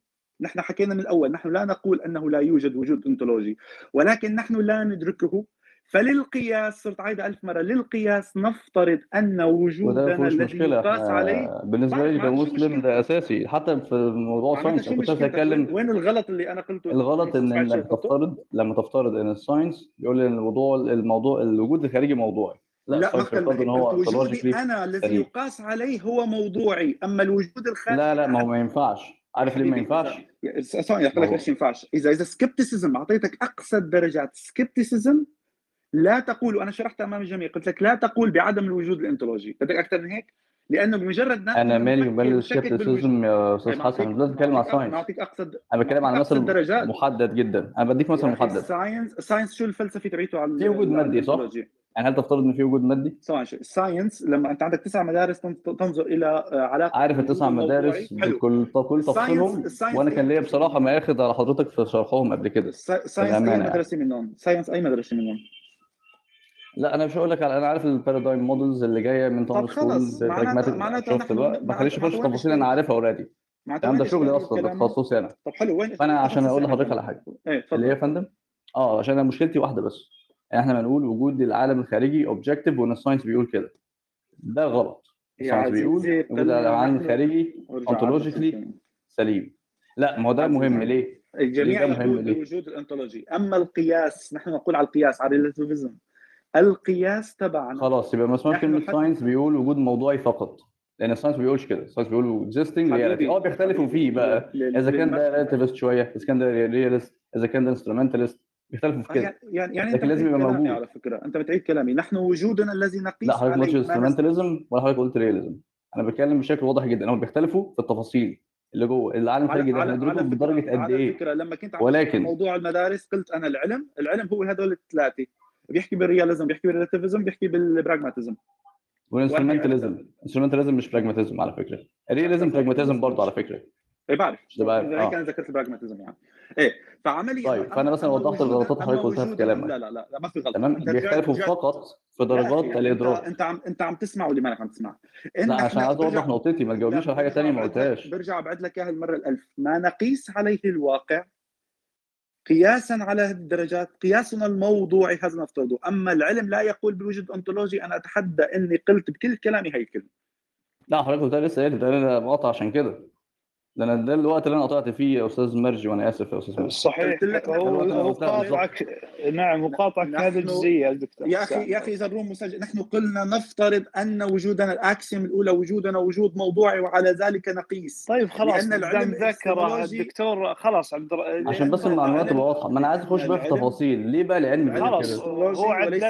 نحن حكينا من الأول نحن لا نقول أنه لا يوجد وجود انتولوجي ولكن نحن لا ندركه. فللقياس صرت عايدة ألف مرة للقياس نفترض أن وجودنا الذي يقاس عليه بالنسبة لي كمسلم ده أساسي. حتى في موضوع science كنت أتكلم وين الغلط اللي أنا قلته؟ الغلط إن لما تفترض لما تفترض إن ال science بيقول إن الموضوع الموضوع الوجود الخارجي موضوعي. لا, لا ما هو وجودي أنا الذي يقاس عليه هو موضوعي أما الوجود الخارجي لا لا ما هو ما ينفعش عارف ليه ما ينفعش؟ ثواني أقول لك ليش ينفعش؟ إذا إذا skepticism أعطيتك اقصى الدرجات skepticism لا تقول وأنا شرحت أمام الجميع قلت لك لا تقول بعدم الوجود الإنتولوجي بدك أكثر من هيك لأنه بمجرد أنا مالي ومالي ال skepticism يا أستاذ حسن. مش لازم اتكلم عن science أعطيك اقصى أنا بتكلم عن مثل محدد جدا. أنا بديك مثل محدد. ال science ال science شو الفلسفي تبعته على في وجود مادي صح؟ يعني هل تفترض إن في وجود مادي؟ ال science لما أنت عندك تسع مدارس تنظر إلى علاقة عارف التسع مدارس بكل كل تفصيلهم؟ وأنا كان ليا بصراحة ما على حضرتك في شرحهم قبل كده. science أي مدرسة منهم؟ science أي مدرسة منهم؟ لا أنا مش هقول لك على أنا عارف ال paradigm models اللي جاية من طب خلاص معناتها معناتها شفت بقى؟ ما خليش اخش تفاصيل أنا عارفها already الكلام ده شغلي أصلا ده تخصصي أنا. طب حلو وين فأنا عشان أقول لحضرتك على حاجة. إيه اللي هي يا فندم؟ آه عشان أنا مشكلتي واحدة بس. إحنا بنقول وجود العالم الخارجي objective وإن ال science بيقول كده. ده غلط. ال science بيقول وجود العالم الخارجي ontologically سليم. لا ما هو ده مهم ليه؟ الجميع يقول بوجود الانتولوجي أما القياس نحن نقول على القياس على ال relativism القياس تبعنا خلاص يبقى ما اسمهاش كلمه science بيقول وجود موضوعي فقط. لأن ال science ما بيقولش كده. ال science بيقول existing reality آه بيختلفوا فيه بقى. إذا كان ده relativist شوية إذا كان ده realist إذا كان ده instrumentalist بيختلفوا في كده. يعني يعني لكن لازم يبقى موجود. على فكرة. أنت بتعيد كلامي. نحن وجودنا الذي نقيس لا حضرتك ما قلتش instrumentalism ولا حضرتك قلت realism أنا بتكلم بشكل واضح جدا. هم بيختلفوا في التفاصيل اللي جوه. العالم الخارجي ده ندركه بدرجه قد إيه؟ فكرة لما كنت ولكن موضوع المدارس قلت أنا العلم العلم هو هذول الثلاثة. بيحكي بال realism بيحكي بال relativism بيحكي بال pragmatism. وال instrumentalism. ال instrumentalism مش pragmatism على فكرة. ال realism pragmatism برضه على فكرة. اي بعرف. مش بعرف هيك أنا ذكرت البراغماتيزم يعني. إيه فعمليا طيب فأنا مثلا وضحت الغلطات اللي حضرتك قلتها في كلامك. لا لا لا, ما في غلط تمام؟ بيختلفوا فقط في درجات الادراك انت عم إنت عم تسمع ولا مالك عم تسمع. لا عشان عايز أوضح نقطتي ما تجاوبنيش على حاجة ثانية ما قلتهاش. برجع بعد لك إياها المرة الألف. ما نقيس عليه الواقع قياسا على هذه الدرجات قياسنا الموضوعي هذا نفترضه أما العلم لا يقول بوجود انطولوجي أنا أتحدى إني قلت بكل كلامي هي الكلمة. لا حضرتك قلت لسه قلت أنا عشان كده. ده أنا ده الوقت اللي أنا قطعت فيه يا أستاذ مرجي وأنا آسف يا أستاذ مرجي. صحيح. هو هو قاطعك نعم وقاطعك في هذه الجزئية يا دكتور. يا أخي يا أخي إذا الروم مسجل نحن قلنا نفترض أن وجودنا الاكسيوم الأولى وجودنا وجود موضوعي وعلى ذلك نقيس. طيب خلاص لأن ذكر الدكتور خلاص عبد عشان بس المعلومات تبقى واضحة. ما أنا عايز أخش بقى في تفاصيل ليه بقى العلم خلاص هو عدل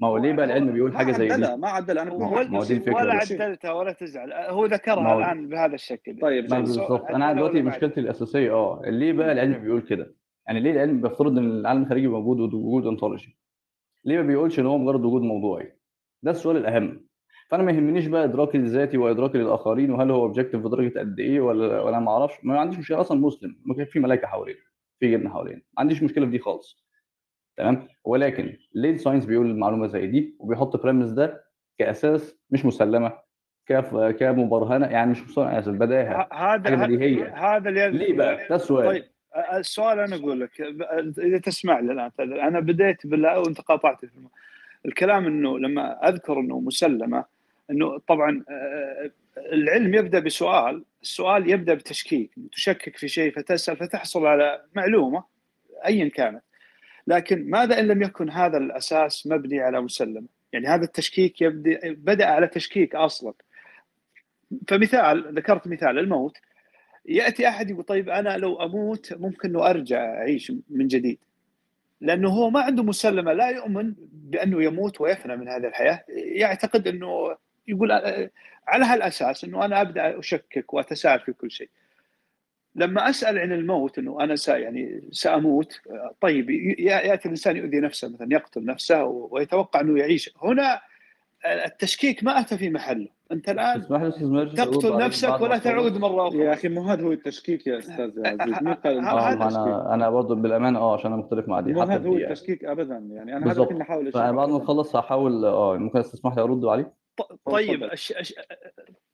ما هو ليه بقى العلم بيقول حاجة زي دي؟ ما عدل أنا ما هو دي الفكرة ولا عدلتها ولا تزعل. هو ذكرها الآن بهذا الشكل. طيب بالضبط أنا دلوقتي مشكلتي الأساسية آه ليه بقى العلم بيقول كده؟ يعني ليه العلم بيفترض إن العالم الخارجي موجود وجود انطولوجي؟ ليه ما بيقولش إن هو مجرد وجود موضوعي؟ ده السؤال الأهم. فأنا ما يهمنيش بقى ادراكي لذاتي وادراكي للاخرين وهل هو objective بدرجه قد إيه ولا ولا ما أعرفش. ما عنديش مشكلة. أصلا مسلم ممكن في ملائكة حوالينا في جن حوالينا. ما عنديش مشكلة في دي خالص. تمام؟ ولكن ليه ال science بيقول المعلومة زي دي وبيحط premise ده كأساس مش مسلمة كف كمبرهنة يعني مش مسلمة اسف بداهة هذا بديهية. هذا اللي ليه بقى؟ ده السؤال. طيب السؤال أنا أقول لك إذا تسمع لي الآن أنا بديت بالله وانت قاطعت الكلام إنه لما أذكر إنه مسلمة إنه طبعا العلم يبدأ بسؤال السؤال يبدأ بتشكيك تشكك في شيء فتسأل فتحصل على معلومة ايا كانت. لكن ماذا إن لم يكن هذا الأساس مبني على مسلمه؟ يعني هذا التشكيك يبدا بدأ على تشكيك أصلا. فمثال ذكرت مثال الموت. يأتي أحد يقول طيب أنا لو أموت ممكن أنه أرجع أعيش من جديد. لأنه هو ما عنده مسلمة لا يؤمن بأنه يموت ويفنى من هذه الحياة. يعتقد أنه يقول على هالأساس أنه أنا أبدأ أشكك وأتساءل في كل شيء. لما أسأل عن الموت إنه أنا سا يعني سأموت طيب يأتي الإنسان يؤذي نفسه مثلا يقتل نفسه ويتوقع إنه يعيش. هنا التشكيك ما أتى في محله. أنت الآن تقتل نفسك ولا تعود مرة أخرى. يا أخي مو هذا هو التشكيك يا أستاذ عزيز. مين قال التشكيك؟ أنا أنا برضه بالامانه آه عشان أنا مختلف مع دي مو هذا هو التشكيك ابدا يعني. أنا هذا بالضبط. اللي بحاول فبعد ما نخلص هحاول آه ممكن تسمح لي أرد عليه؟ ط- طيب أش... أش...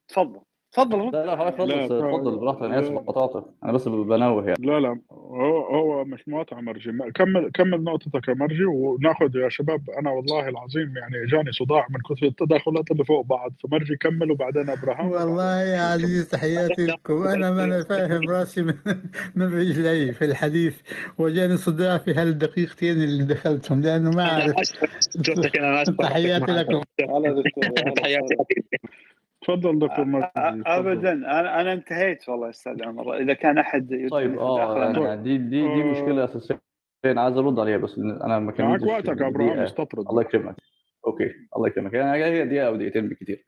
تفضل. تفضل لا لا حضرتك خلص اتفضل براحتك أنا آسف لا. قطعتك. أنا بس بنوه يعني. لا لا هو هو مش مقاطعة مرجي. كمل كمل نقطتك يا مرجي وناخذ يا شباب. أنا والله العظيم يعني جاني صداع من كثر التداخلات اللي فوق بعض. فمرجي كمل وبعدين أبراهام. والله يا عزيز تحياتي لكم. أنا ما أنا فاهم راسي من, من رجلي في الحديث وجاني صداع في هالدقيقتين اللي دخلتهم لأنه ما أعرف. جبتك أنا أسف. تحياتي لكم. تفضل دكتور تفضل. ابدا. أنا أنا انتهيت والله أستاذ عمر. إذا كان أحد طيب آه يعني دي دي دي مشكلة أساسية أنا عايز أرد عليها بس أنا ما معك كملتش وقتك يا ابراهام دقيقة. استطرد الله يكرمك. okay الله يكرمك. يعني هي دقيقة أو دقيقتين بالكتير.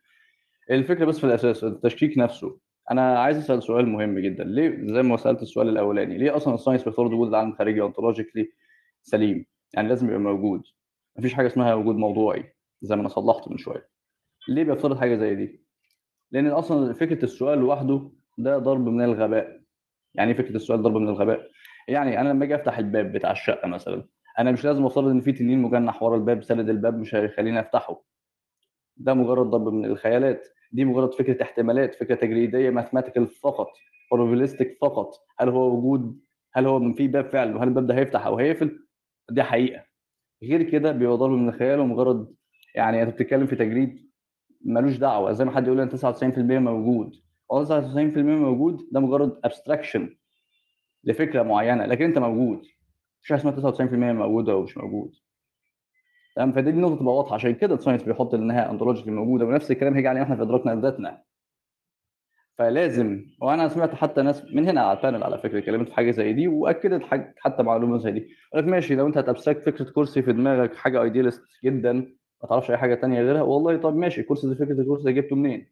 الفكرة بس في الأساس التشكيك نفسه. أنا عايز أسأل سؤال مهم جدا. ليه زي ما سألت السؤال الأولاني ليه أصلا ال science بيفترض وجود العالم الخارجي ontologically سليم؟ يعني لازم يبقى موجود. مفيش حاجة اسمها وجود موضوعي زي ما أنا صلحت من شوية. ليه بيفترض حاجة زي دي؟ لأن أصلا فكرة السؤال لوحده ده ضرب من الغباء. يعني إيه فكرة السؤال ضرب من الغباء؟ يعني أنا لما أجي أفتح الباب بتاع الشقة مثلا أنا مش لازم أفترض إن في تنين مجنح ورا الباب سند الباب مش هيخليني أفتحه. ده مجرد ضرب من الخيالات. دي مجرد فكرة احتمالات فكرة تجريدية ماثماتيكال فقط probabilistic فقط. هل هو وجود؟ هل هو من في باب فعلا؟ وهل الباب ده هيفتح أو هيقفل؟ دي حقيقة. غير كده بيبقى ضرب من الخيال ومجرد يعني أنت بتتكلم في تجريد ملوش دعوة. زي ما حد يقول ان 99% موجود. آه 99% موجود ده مجرد abstraction لفكرة معينة لكن أنت موجود. مش حاجة اسمها 99% موجود أو مش موجود. تمام؟ فدي النقطة تبقى واضحة. عشان كده ال science بيحط انها ontological موجودة ونفس الكلام هيجي علينا إحنا في إدراكنا لذاتنا. فلازم وأنا سمعت حتى ناس من هنا على ال panel على فكرة اتكلمت في حاجة زي دي وأكدت حتى معلومة زي دي. قال لك ماشي لو أنت هت abstract فكرة كرسي في دماغك حاجة idealist جدا ما تعرفش أي حاجة تانية غيرها؟ والله طب ماشي الكرسي دي فكره الكرسي ده جبته منين؟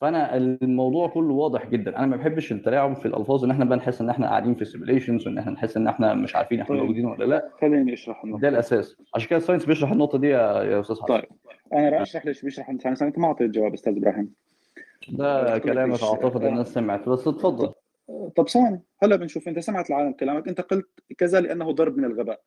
فأنا الموضوع كله واضح جدا. أنا ما بحبش التلاعب في الألفاظ إن إحنا بقى نحس إن إحنا قاعدين في simulations وإن إحنا نحس إن إحنا مش عارفين إحنا طيب. موجودين ولا لأ. خليني أشرح النقطة. ده الأساس. عشان كده ال science بيشرح النقطة دي يا يا أستاذ حسن. طيب. أنا راح أشرح ليش بيشرح انت انت ما أعطيت الجواب أستاذ إبراهيم. ده كلامك ليش- أعتقد. الناس سمعت بس اتفضل. طب ثواني. هلا بنشوف. أنت سمعت العالم كلامك. أنت قلت كذا لأنه ضرب من الغباء.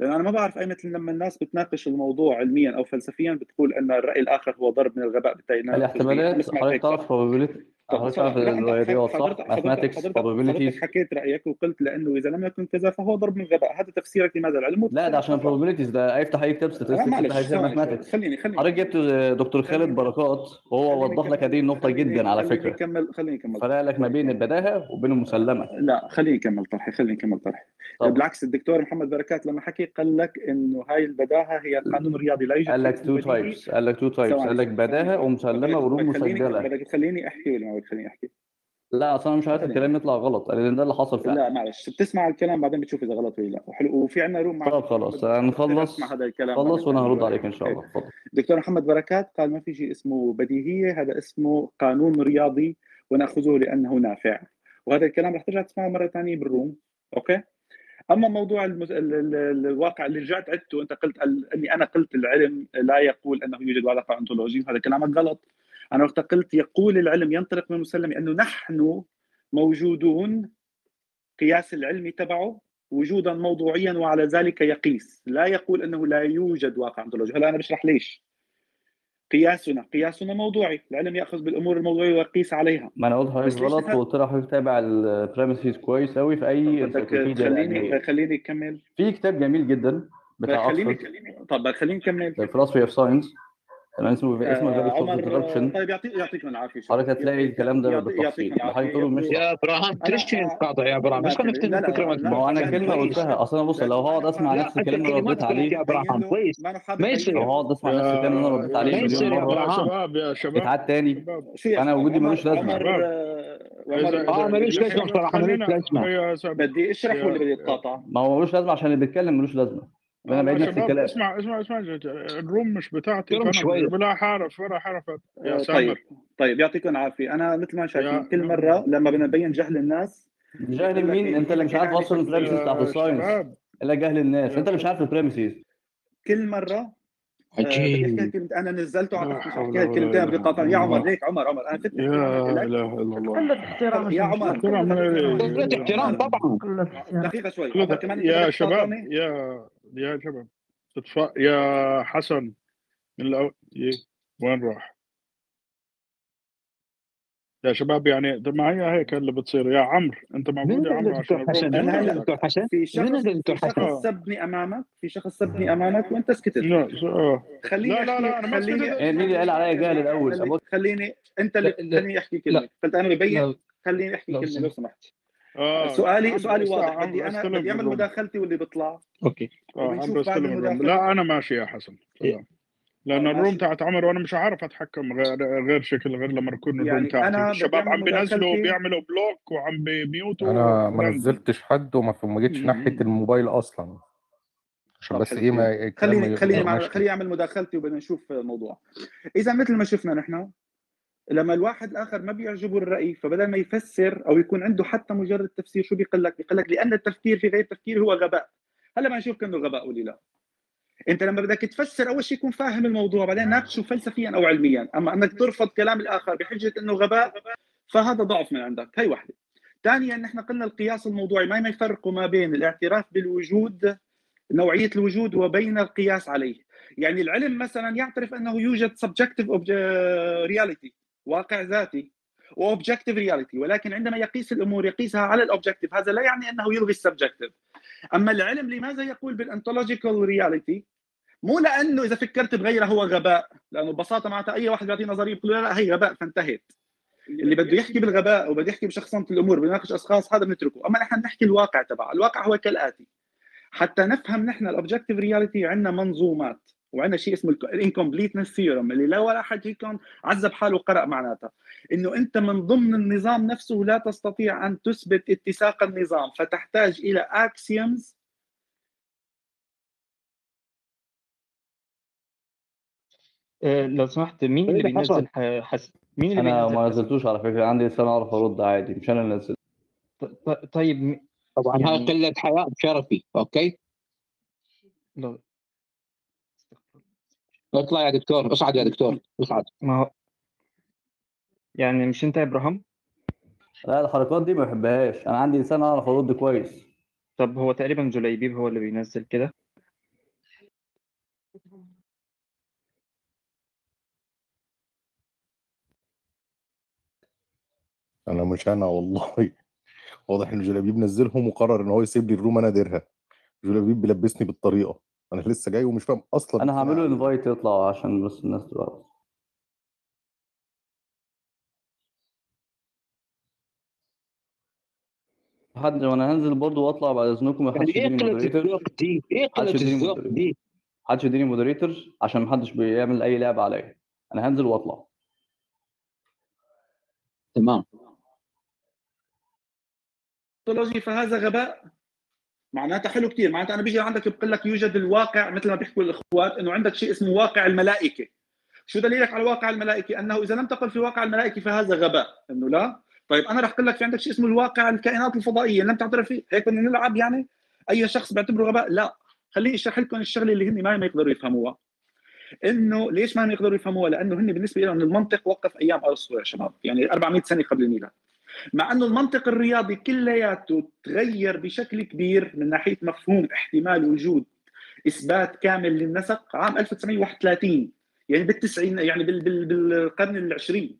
لأن أنا ما بعرف اي مثل لما الناس بتناقش الموضوع علميا أو فلسفيا بتقول إن الرأي الآخر هو ضرب من الغباء بالتالي نناقش الاحتمالات. تعرف probability صح حضرتك- حضرتك- حكيت رأيك وقلت لأنه إذا لم يكن كذا فهو ضرب من الغباء هذا تفسيرك لماذا؟ العلم لا ده عشان probabilities ده هيفتح أي كتاب statistics mathematics. خليني خليني. حضرتك جبت دكتور خالد خليني- بركات وهو خليني وضح لك. هذه النقطة خليني- جدا على خليني فكرة. اكمل خليني اكمل فرق لك ما بين البداهة وبين المسلمة. لا خليني اكمل طرحي خليني اكمل طرحي. بالعكس الدكتور محمد بركات لما حكي قال لك إنه هاي البداهة هي القانون الرياضي لا يوجد قال لك تو. تايبس قال لك تو تايبس قال لك بداهة. ومسلمة وروم مسجله بدك تخليني أحكي ما بدك تخليني أحكي؟ لا أصلا أنا مش عارف خليني. الكلام يطلع غلط. لأن ده اللي حصل فعلا. لا معلش. بتسمع الكلام بعدين بتشوف إذا غلط ولا لا. وحلو. وفي عندنا روم طب خلاص. هنخلص اسمع هذا الكلام خلص. وأنا هرد عليك إن شاء الله. اتفضل دكتور محمد بركات قال ما في شيء اسمه بديهية. هذا اسمه قانون رياضي ونأخذه لأنه نافع. وهذا الكلام رح ترجع تسمعه مرة ثانية بال room. okay؟ أما موضوع المز... ال... ال... ال- الواقع اللي رجعت عدته أنت قلت ال... أني أنا قلت العلم لا يقول أنه يوجد واقع انطولوجي هذا كلامك غلط. أنا وقت قلت يقول العلم ينطلق من المسلم أنه نحن موجودون قياس العلمي تبعه وجودا موضوعيا وعلى ذلك يقيس. لا يقول أنه لا يوجد واقع انطولوجي هلا أنا بشرح ليش. قياسنا قياسنا موضوعي. العلم يأخذ بالأمور الموضوعية ويقيس عليها. ما أنا قلت حضرتك غلط؟ وقلت لحضرتك تابع البريمسيز كويس قوي في أي تخليني علميه خليني أكمل. في كتاب جميل جدا بتاع خليني خليني طب خليني اكمل The Philosophy of تمام اسمه اسمه آه، فيري عمر انتربشن طيب يعطيك يعطيك من العافيه. حضرتك هتلاقي الكلام ده بالتفصيل حضرتك تقول مش يا ابراهام تليش تقاطع يا ابراهام بس خلينا الفكرة. ما هو أنا كلمة. قلتها أصلا بص لو هقعد اسمع نفس الكلام اللي رديت عليه يا ابراهام كويس ما يصير. لو. هقعد اسمع نفس الكلام اللي أنا رديت عليه مليون يا مرة يا. شباب يا شباب يتعاد تاني شباب؟ وجودي ملوش شباب. آه، إذا- ملوش لازمة بصراحة، ملوش سامي. بدي اشرح ولا بدي اتقاطع؟ ما هو ملوش لازمة عشان اللي بيتكلم ملوش لازمة أنا بعيد نفس شباب الكلام اسمع اسمع اسمع الروم مش بتاعتي فأنا شوية. بلا حارف ولا حارف يا آه، سامر. طيب طيب يعطيكم العافية. أنا مثل ما شايفين كل مرة لما بدنا نبين جهل الناس جاهل مين؟ أنت اللي مش عارف أصلا ال premises بتاعت ال science إلا جهل الناس. أنت اللي مش عارف ال premises كل مرة آه، عجيب هالكلمة- أنا نزلته على لا قاطع إلا يا عمر. ليك عمر عمر أنا فتت لك. إله إلا الله. قلة احترام يا عمر. مشكلة. احترام طبعا. دقيقة شوي. يا شباب؟ يا يا شباب تتف... يا حسن من الأول يه. وين راح؟ يا شباب يعني ده معي هيك اللي بتصير يا عمرو أنت موجود يا عمرو عشان حسن؟ حسن؟ في شخص في الدكتور شخص حسن؟ سبني أمامك في شخص سبني أمامك وأنت سكتت لا. خليني لا لا لا أنا ما خليني سكتت. يعني مين اللي قال عليا جاهل الأول خليني أنت اللي خليني أحكي كلمة. قلت أنا ببين خليني أحكي كلمة لو سمحت. آه. سؤالي سؤالي واضح. بدي أنا بدي أعمل. مداخلتي واللي بيطلع. okay. آه بعد استلم ال room. لا أنا ماشي يا حسن. لأن آه، ال room. تاعت عمر وأنا مش عارف أتحكم غير غير شكل غير لما يكون ال room يعني تاعتي. الشباب عم بينزلوا مداخلتي. بيعملوا block وعم بي mute وا أنا ما. نزلتش حد وما ما جيتش ناحية الموبايل أصلا. عشان بس إيه ما خليني خليني خليني أعمل مداخلتي وبدنا نشوف الموضوع. إذا مثل ما شفنا نحن لما الواحد الآخر ما بيعجبه الرأي فبدل ما يفسر أو يكون عنده حتى مجرد تفسير شو بيقول لك؟ بيقول لك لأن التفكير في غير التفكير هو غباء. هلا ما نشوف كانه غباء ولا لا. أنت لما بدك تفسر أول شيء يكون فاهم الموضوع بعدين ناقشه فلسفيا أو علميا. أما أنك ترفض كلام الآخر بحجة إنه غباء فهذا ضعف من عندك. هي واحدة. ثانيا نحن قلنا القياس الموضوعي ما ما يفرقوا ما بين الاعتراف بالوجود نوعية الوجود وبين القياس عليه. يعني العلم مثلا يعترف أنه يوجد subjective obje- reality. واقع ذاتي و objective reality ولكن عندما يقيس الأمور يقيسها على ال objective هذا لا يعني أنه يلغي ال subjective أما العلم لماذا يقول بال ontological reality مو لأنه إذا فكرت بغيره هو غباء لأنه ببساطة معناتها أي واحد بيعطي نظرية بيقول لا, هي غباء فانتهت اللي بده يحكي بالغباء وبده يحكي بشخصنه الأمور بيناقش أشخاص هذا بنتركه. أما نحن نحكي الواقع تبع الواقع هو كالآتي. حتى نفهم نحن ال objective reality عندنا منظومات. وعندنا شيء اسمه ال incompleteness theorem اللي لا ولا حد فيكم عذب حاله وقرأ معناتها. إنه أنت من ضمن النظام نفسه لا تستطيع أن تثبت اتساق النظام فتحتاج إلى axioms آه، لو سمحت مين اللي حصل؟ بينزل ح- حس... مين اللي أنا ما؟ نزلتوش على فكرة عندي لسان أعرف أرد عادي مش أنا اللي نزلت. ط- ط- طيب طبعا. يعني قله حياء بشرفي أوكي؟ لو اطلع يا دكتور اصعد يا دكتور اصعد. ما هو يعني مش انت يا إبراهيم لا الحركات دي ما بحبهاش. أنا عندي لسان أعرف أرد كويس. طب هو تقريبا جليبيب هو اللي بينزل كده؟ أنا مش أنا والله. واضح إن جلابيب نزلهم وقرر إن هو يسيب لي ال room أنا ديرها. جلابيب بيلبسني بالطريقة. أنا لسه جاي ومش فاهم أصلا. أنا هعمله invite يطلع عشان بس الناس دلوقتي حد وأنا هنزل برضو وأطلع بعد إذنكم ما حدش يعني إيه يديني قلة moderator الذوق دي؟ إيه قلة الذوق دي؟ محدش يديني moderator عشان محدش بيعمل أي لعبه عليا. أنا هنزل وأطلع. تمام. فهذا غباء. معناتها حلو كثير معناتها أنا بيجي عندك بقول لك يوجد الواقع مثل ما بيحكوا الاخوات إنه عندك شيء اسمه واقع الملائكة. شو دليلك على واقع الملائكة؟ أنه إذا لم تقل في واقع الملائكة فهذا غباء. إنه لا. طيب أنا رح أقول لك في عندك شيء اسمه الواقع الكائنات الفضائية. لم تعترف فيه هيك بدنا نلعب يعني؟ أي شخص بيعتبره غباء؟ لا. خليني اشرح لكم الشغلة اللي هن ما ما يقدروا يفهموها. إنه ليش ما يقدروا يفهموها؟ لأنه هن بالنسبة لهم المنطق وقف أيام أرسطو يا شباب. يعني 400 سنة قبل الميلاد. مع أنه المنطق الرياضي كلياته تغير بشكل كبير من ناحية مفهوم احتمال وجود إثبات كامل للنسق عام 1931 يعني بالتسعين يعني بال بال بالقرن العشرين.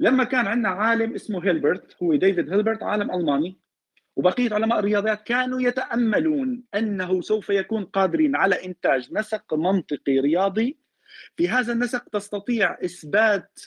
لما كان عندنا عالم اسمه هيلبرت هو ديفيد هيلبرت عالم ألماني وبقية علماء الرياضيات كانوا يتأملون أنه سوف يكون قادرين على إنتاج نسق منطقي رياضي. في هذا النسق تستطيع إثبات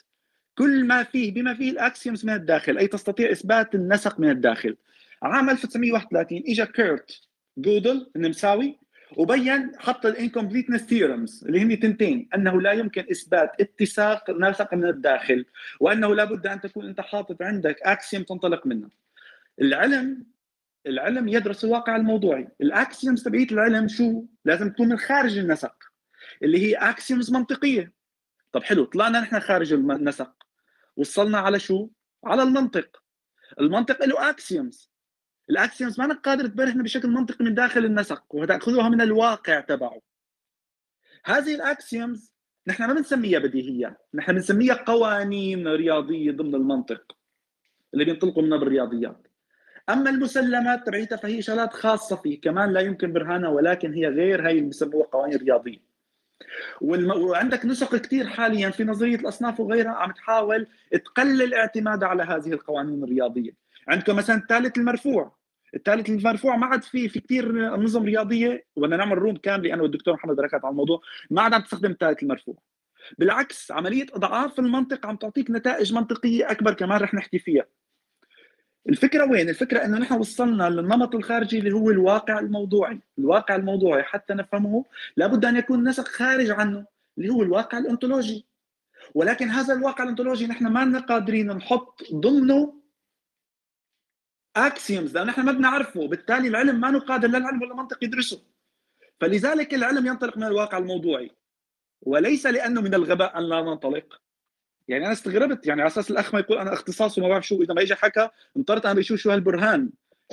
كل ما فيه بما فيه ال axioms من الداخل أي تستطيع إثبات النسق من الداخل. عام 1931 اجى كيرت جودل النمساوي وبين حط ال incompleteness theorems اللي هن تنتين أنه لا يمكن إثبات اتساق نسق من الداخل وأنه لابد أن تكون أنت حاطط عندك axiom تنطلق منه. العلم العلم يدرس الواقع الموضوعي. ال axioms تبعيت العلم شو؟ لازم تكون من خارج النسق اللي هي axioms منطقية. طب حلو طلعنا نحن خارج النسق. وصلنا على شو؟ على المنطق. المنطق له axioms ال axioms ما قادر تبرهن بشكل منطقي من داخل النسق وتاخذها من الواقع تبعه. هذه ال axioms نحن ما بنسميها بديهيات نحن بنسميها قوانين رياضية ضمن المنطق اللي بينطلقوا منها بالرياضيات أما المسلمات تبعيتها فهي شغلات خاصة فيه كمان لا يمكن برهانها ولكن هي غير هي اللي بسموها قوانين رياضية. وعندك نسق كثير حاليا في نظرية الأصناف وغيرها عم تحاول تقلل اعتمادها على هذه القوانين الرياضية. عندكم مثلا الثالث المرفوع. الثالث المرفوع ما عاد في في كثير نظم رياضية وبدنا نعمل روم كاملة أنا والدكتور محمد بركات على الموضوع ما عاد عم تستخدم الثالث المرفوع. بالعكس عملية أضعاف المنطق عم تعطيك نتائج منطقية أكبر كمان رح نحكي فيها. الفكرة وين؟ الفكرة إنه نحن وصلنا للنمط الخارجي اللي هو الواقع الموضوعي، الواقع الموضوعي حتى نفهمه لابد أن يكون نسق خارج عنه اللي هو الواقع الانطولوجي. ولكن هذا الواقع الانطولوجي نحن ما قادرين نحط ضمنه axioms لأن نحن ما بنعرفه، بالتالي العلم ما قادر لا العلم ولا المنطق يدرسه. فلذلك العلم ينطلق من الواقع الموضوعي وليس لأنه من الغباء أن لا ننطلق يعني أنا استغربت يعني على أساس الأخ ما يقول أنا اختصاص وما بعرف شو إذا ما اجى حكى انطرت أنا بشوف شو هالبرهان.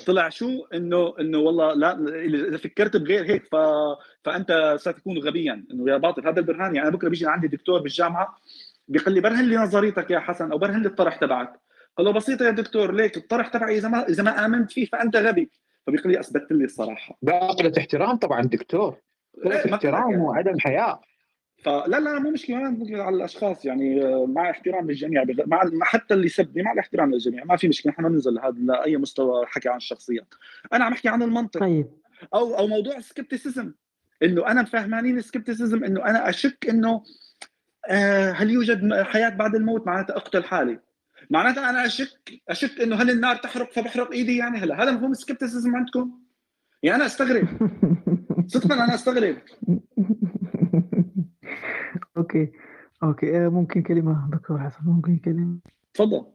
طلع شو؟ إنه إنه والله لا إذا فكرت بغير هيك ف... فأنت ستكون غبيا إنه يا باطل هذا البرهان. يعني أنا بكرة بيجي عندي دكتور بالجامعة بيقول لي برهن لي نظريتك يا حسن أو برهن لي الطرح تبعك. قال له بسيطة يا دكتور ليك الطرح تبعي إذا ما إذا ما آمنت فيه فأنت غبي. فبيقول لي اثبتت لي الصراحة. بعقلة احترام طبعا دكتور. احترام وعدم حياء. فلا لا مو مشكلة على الأشخاص يعني آه، مع احترام للجميع مع حتى اللي سبني مع الاحترام للجميع ما في مشكلة نحن ما بننزل هذا لأي مستوى حكي عن الشخصيات. أنا عم أحكي عن المنطق. طيب. أو أو موضوع ال skepticism إنه أنا فهمانين ال skepticism إنه أنا أشك إنه آه هل يوجد حياة بعد الموت؟ معناتها أقتل حالي. معناتها أنا أشك أشك إنه هل النار تحرق فبحرق إيدي يعني؟ هلا هذا مفهوم ال skepticism عندكم؟ يعني أنا أستغرب. صدقا أنا أستغرب. okay. okay. آه، ممكن كلمة. دكتور حسن ممكن كلمة. تفضل.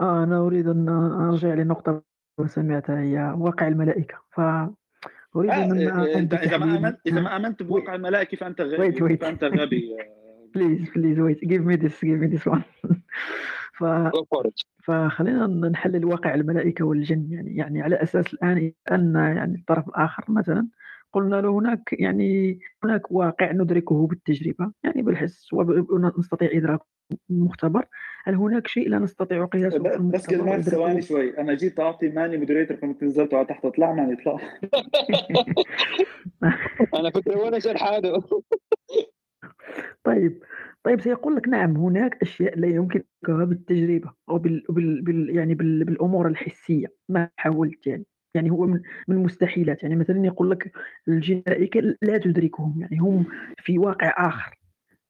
آه أنا أريد أن أرجع لنقطة سمعتها هي واقع الملائكة. ف أريد آه ان أنت اذا ما امنت إذا ما آمنت بواقع الملائكة فأنت غبي wait, wait. فأنت غبي. please please wait give me this give me this one ف فخلينا نحلل واقع الملائكة والجن. يعني يعني على أساس الآن أن يعني الطرف الآخر مثلا قلنا له هناك يعني هناك واقع ندركه بالتجربة يعني بالحس ونستطيع إدراك مختبر. هل هناك شيء؟ لا نستطيع قياسه بس كلمات ثواني شوي. أنا جيت أعطي ماني moderator فمت نزلت على تحت أطلع ماني أطلع. أنا كنت وأنا شرحانه طيب طيب سيقول لك نعم هناك أشياء لا يمكن بالتجربة أو بال, بال, بال يعني بال بالأمور الحسية. ما حاولت يعني؟ يعني هو من المستحيلات. يعني مثلا يقول لك الملائكه لا تدركهم يعني هم في واقع آخر.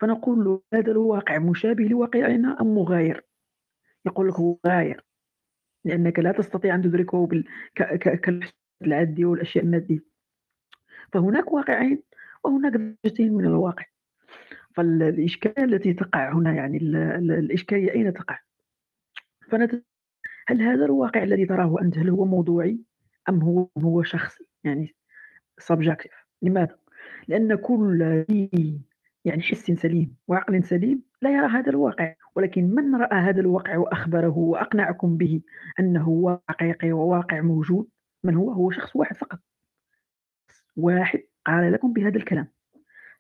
فنقول له هذا الواقع مشابه لواقعنا أم مغاير؟ يقول لك هو غاير لأنك لا تستطيع أن تدركه بال كالحس العادي والأشياء الماديه فهناك واقعين وهناك درجتين من الواقع. فالإشكالية التي تقع هنا يعني الإشكالية أين تقع؟ فنت... هل هذا الواقع الذي تراه أنت هل هو موضوعي؟ أم هو هو شخصي يعني سبجكتيف لماذا؟ لأن كل يعني حس سليم وعقل سليم لا يرى هذا الواقع. ولكن من رأى هذا الواقع وأخبره وأقنعكم به أنه حقيقي وواقع موجود من هو؟ هو شخص واحد فقط. واحد قال لكم بهذا الكلام.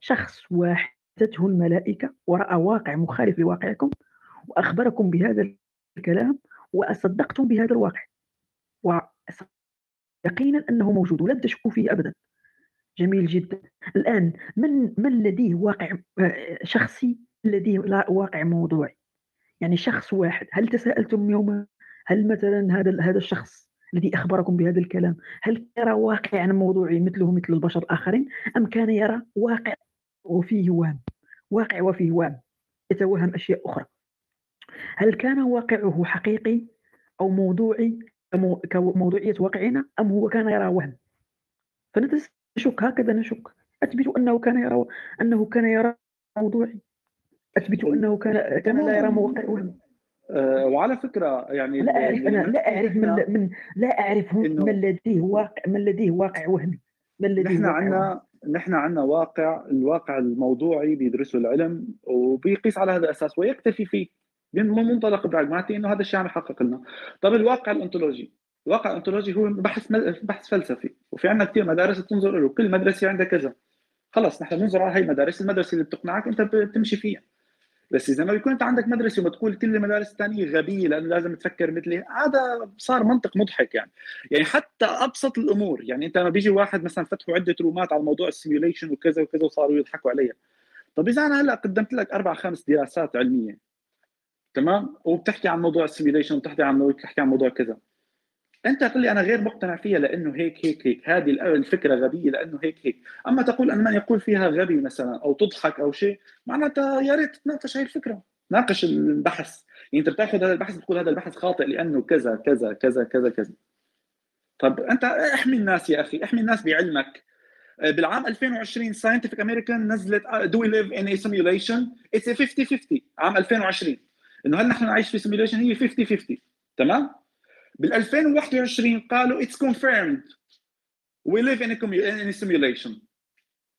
شخص واحد أتته الملائكة ورأى واقع مخالف لواقعكم وأخبركم بهذا الكلام وأصدقتم بهذا الواقع. يقينا أنه موجود ولم تشكوا فيه أبدا. جميل جدا. الآن من من لديه واقع آه، شخصي لديه واقع موضوعي؟ يعني شخص واحد. هل تساءلتم يوما هل مثلا هذا هذا الشخص الذي أخبركم بهذا الكلام هل يرى واقعا موضوعي مثله مثل البشر الآخرين؟ أم كان يرى واقع وفيه وهم؟ واقع وفيه وهم. يتوهم أشياء أخرى. هل كان واقعه حقيقي أو موضوعي؟ كمو- كموضوعية واقعنا أم هو كان يرى وهم. فنشك هكذا نشك. أثبت أنه كان يرى أنه كان يرى موضوعي. أثبت أنه كان كان لا يرى موقع وهم. آه، وعلى فكرة يعني لا أنا بنحكي لا أعرف من, من لا من إنه من لديه واقع من لديه واقع وهمي من لديه نحن عندنا نحن عندنا واقع الواقع الموضوعي بيدرسه العلم وبيقيس على هذا الأساس ويكتفي فيه. من منطلق براغماتي إنه هذا الشيء عم يحقق لنا. طب الواقع الانطولوجي الواقع الانطولوجي هو بحث مل... بحث فلسفي وفي عندنا كثير مدارس تنظر له كل مدرسة عندها كذا. خلص نحن بننظر على هي المدارس المدرسة اللي بتقنعك أنت بتمشي فيها. بس إذا ما بيكون أنت عندك مدرسة وما تقول كل المدارس الثانية غبية لأنه لازم تفكر مثلي هذا صار منطق مضحك يعني. يعني حتى أبسط الأمور يعني أنت لما بيجي واحد مثلا فتحوا عدة رومات على موضوع ال simulation وكذا وكذا وصاروا يضحكوا عليها. طب إذا أنا هلأ قدمت لك أربع خمس دراسات علمية تمام؟ وبتحكي عن موضوع ال simulation وبتحكي عن بتحكي عن موضوع كذا. أنت تقول لي أنا غير مقتنع فيها لأنه هيك هيك هيك. هذه الفكرة غبية لأنه هيك هيك. أما تقول أن من يقول فيها غبي مثلا أو تضحك أو شيء معناتها يا ريت تناقش هاي الفكرة. ناقش البحث. يعني أنت بتاخذ هذا البحث بتقول هذا البحث خاطئ لأنه كذا كذا كذا كذا كذا. طب أنت احمي الناس يا أخي احمي الناس بعلمك. بالعام 2020 Scientific American نزلت do we live in a simulation it's 50 50 عام 2020 إنه هل نحن نعيش في simulation هي 50 50 تمام؟ بال 2021 قالوا it's confirmed we live in simulation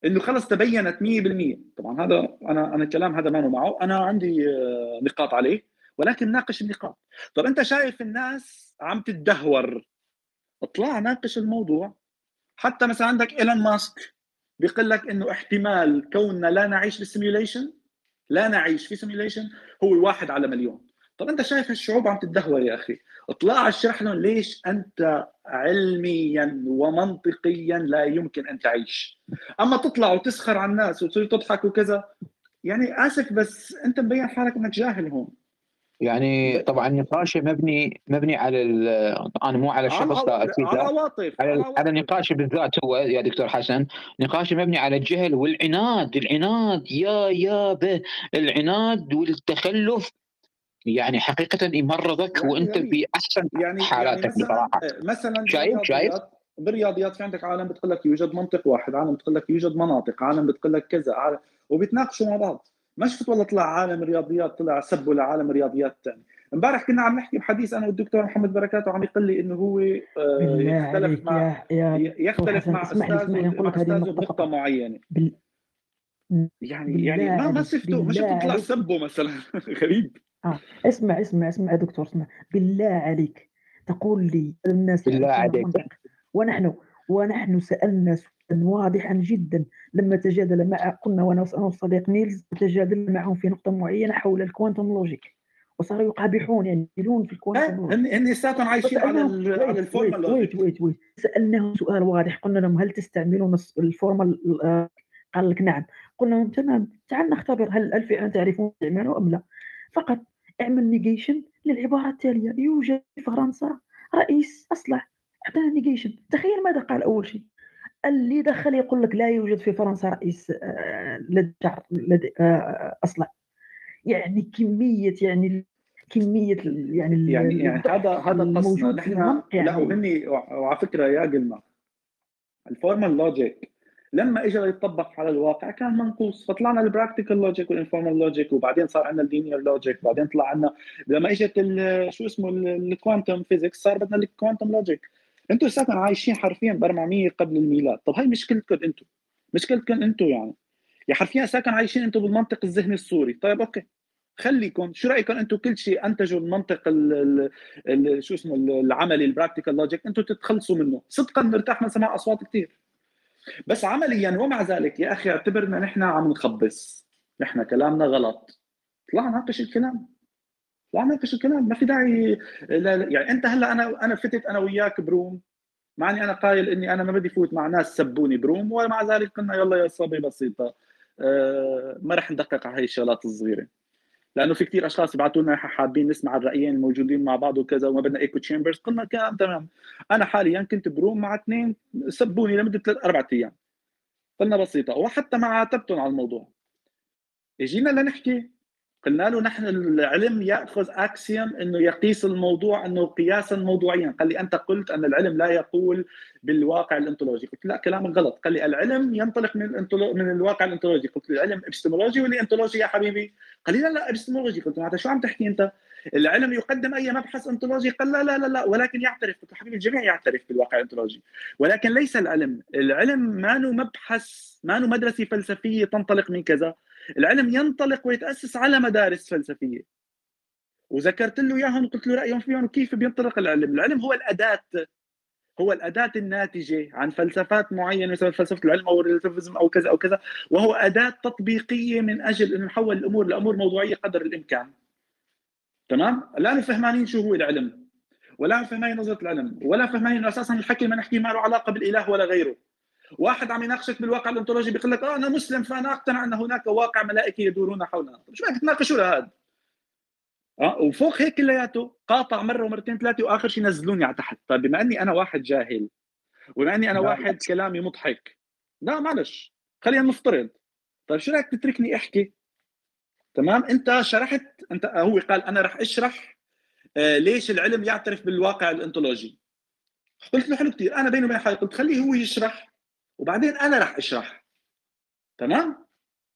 إنه خلص تبينت 100% طبعا هذا أنا أنا الكلام هذا ما معه. أنا عندي نقاط عليه ولكن ناقش النقاط. طب أنت شايف الناس عم تتدهور؟ اطلع ناقش الموضوع. حتى مثلا عندك إيلون ماسك بيقول لك إنه احتمال كوننا لا نعيش بال simulation لا نعيش في simulation هو الواحد على مليون. طب أنت شايف الشعوب عم تتدهور يا أخي؟ اطلع اشرح لهم ليش أنت علميا ومنطقيا لا يمكن أن تعيش. أما تطلع وتسخر على الناس وتصير تضحك وكذا يعني آسف بس أنت مبين حالك إنك جاهل هون. يعني طبعا نقاشي مبني مبني على أنا مو على الشخص لا أكيد على عواطف على, على نقاشي بالذات هو يا دكتور حسن نقاشي مبني على الجهل والعناد العناد يا يا به العناد والتخلف. يعني حقيقة يمرضك يعني وأنت يعني باحسن يعني حالاتك يعني مثلا بصراحة. مثلا شايف؟ شايف؟ بالرياضيات في عندك عالم بتقول لك يوجد منطق واحد عالم بتقول لك يوجد مناطق عالم بتقول لك كذا عالم وبيتناقشوا مع بعض. ما شفت والله طلع عالم الرياضيات طلع سبوا لعالم الرياضيات الثاني امبارح كنا عم نحكي بحديث أنا والدكتور محمد بركات وعم يقول لي إنه هو يختلف مع يختلف مع استاذه مع أستاذه بنقطه معينة. بال... يعني يعني ما ما شفته ما شفته طلع سبه مثلا. غريب. آه. اسمع اسمع اسمع يا دكتور اسمع. بالله عليك تقول لي الناس بالله عليك. ونحن ونحن سألنا واضحا جدا. لما تجادل مع قلنا وأنا والصديق نيلز تجادلنا معهم في نقطة معينة حول ال quantum logic. وصاروا يقابحون يعني يدلون في ال quantum logic. هن لساتهم عايشين على على ال formal logic wait wait سألناهم سؤال واضح قلنا لهم هل تستعملون ال formal قال لك نعم. قلنا لهم تمام. تعال نختبر هل فعلا تعرفون استعماله أم لا. فقط اعمل نيجيشن للعباره التالية. يوجد في فرنسا رئيس اصلع اعطينا نيجيشن تخيل ماذا قال أول شيء. اللي دخل يقول لك لا يوجد في فرنسا رئيس لدى اصلع يعني كمية يعني كمية يعني يعني يعني هذا هذا قصنا نحن يعني. لا وهني وعلى فكرة يا قلنا ال formal logic لما اجى يطبق على الواقع كان منقوص. فطلعنا ال practical logic وال informal logic وبعدين صار عندنا ال linear logic بعدين طلع عندنا لما إجت شو اسمه ال quantum physics صار بدنا ال quantum logic أنتم لساتكم عايشين حرفيا ب 400 قبل الميلاد. طب هاي مشكلتكم أنتم مشكلتكم أنتم يعني. يا حرفيا ساكن عايشين أنتم بالمنطق الذهني الصوري. طيب okay. خليكم شو رأيكم أنتم كل شيء أنتجوا المنطق ال ال شو اسمه العملي ال practical logic أنتم تتخلصوا منه. صدقا نرتاح من سماع أصوات كثير بس عمليا ومع ذلك يا أخي اعتبرنا نحن عم نخبص. نحن كلامنا غلط. طلع ناقش الكلام. طلع ناقش الكلام ما في داعي لا لا يعني أنت هلأ أنا أنا فتت أنا وياك ب room مع اني أنا قايل إني أنا ما بدي فوت مع ناس سبوني ب room ومع ذلك قلنا يلا يا صبي بسيطة أه ما رح ندقق على هي الشغلات الصغيرة. لأنه في كثير أشخاص يبعثوا لنا حابين نسمع الرأيين الموجودين مع بعض وكذا وما بدنا echo chambers قلنا كلام تمام. أنا حاليا كنت ب room مع اثنين سبوني لمدة ثلاث أربع أيام. قلنا بسيطة وحتى ما عاتبتهم على الموضوع. اجينا لنحكي قلنا له نحن العلم يأخذ axiom إنه يقيس الموضوع إنه قياسا موضوعيا. قال لي أنت قلت أن العلم لا يقول بالواقع الانطولوجي قلت لا كلامك غلط. قال لي العلم ينطلق من من الواقع الانطولوجي قلت له العلم ابستمولوجي ولا انطولوجي يا حبيبي؟ قال لي لا لا ابستمولوجي قلت له شو عم تحكي أنت؟ العلم يقدم أي مبحث انطولوجي قال لا لا لا لا. ولكن يعترف. قلت حبيبي الجميع يعترف بالواقع الانطولوجي ولكن ليس العلم. العلم ما مبحث ما مدرسة فلسفية تنطلق من كذا. العلم ينطلق ويتأسس على مدارس فلسفية. وذكرت له إياهم وقلت له رأيهم فيهم وكيف بينطلق العلم. العلم هو الأداة هو الأداة الناتجة عن فلسفات معينة مثل فلسفة العلم أو ال relativism أو كذا أو كذا. وهو أداة تطبيقية من أجل ان نحول الأمور لأمور موضوعية قدر الإمكان. تمام؟ لا فهمانين شو هو العلم ولا فهمانين نظرة العلم ولا فهمانين انه أساسا الحكي ما نحكي ما له علاقة بالإله ولا غيره. واحد عم يناقشك بالواقع الأنطولوجي بيقول لك آه أنا مسلم فأنا أقتنع أن هناك واقع ملائكي يدورون حولنا. شو بدك تناقشوا لهذا؟ آه وفوق هيك كلياته قاطع مرة ومرتين ثلاثة وآخر شيء نزلوني على تحت. طيب بما أني أنا واحد جاهل وبما أني أنا واحد كلامي مضحك. لا معلش خلينا نفترض. طيب شو رايك تتركني أحكي؟ تمام؟ أنت شرحت أنت هو قال أنا رح أشرح آه ليش العلم يعترف بالواقع الأنطولوجي. قلت له حلو كثير أنا بيني وبين حالي قلت خليه هو يشرح وبعدين أنا رح أشرح. تمام؟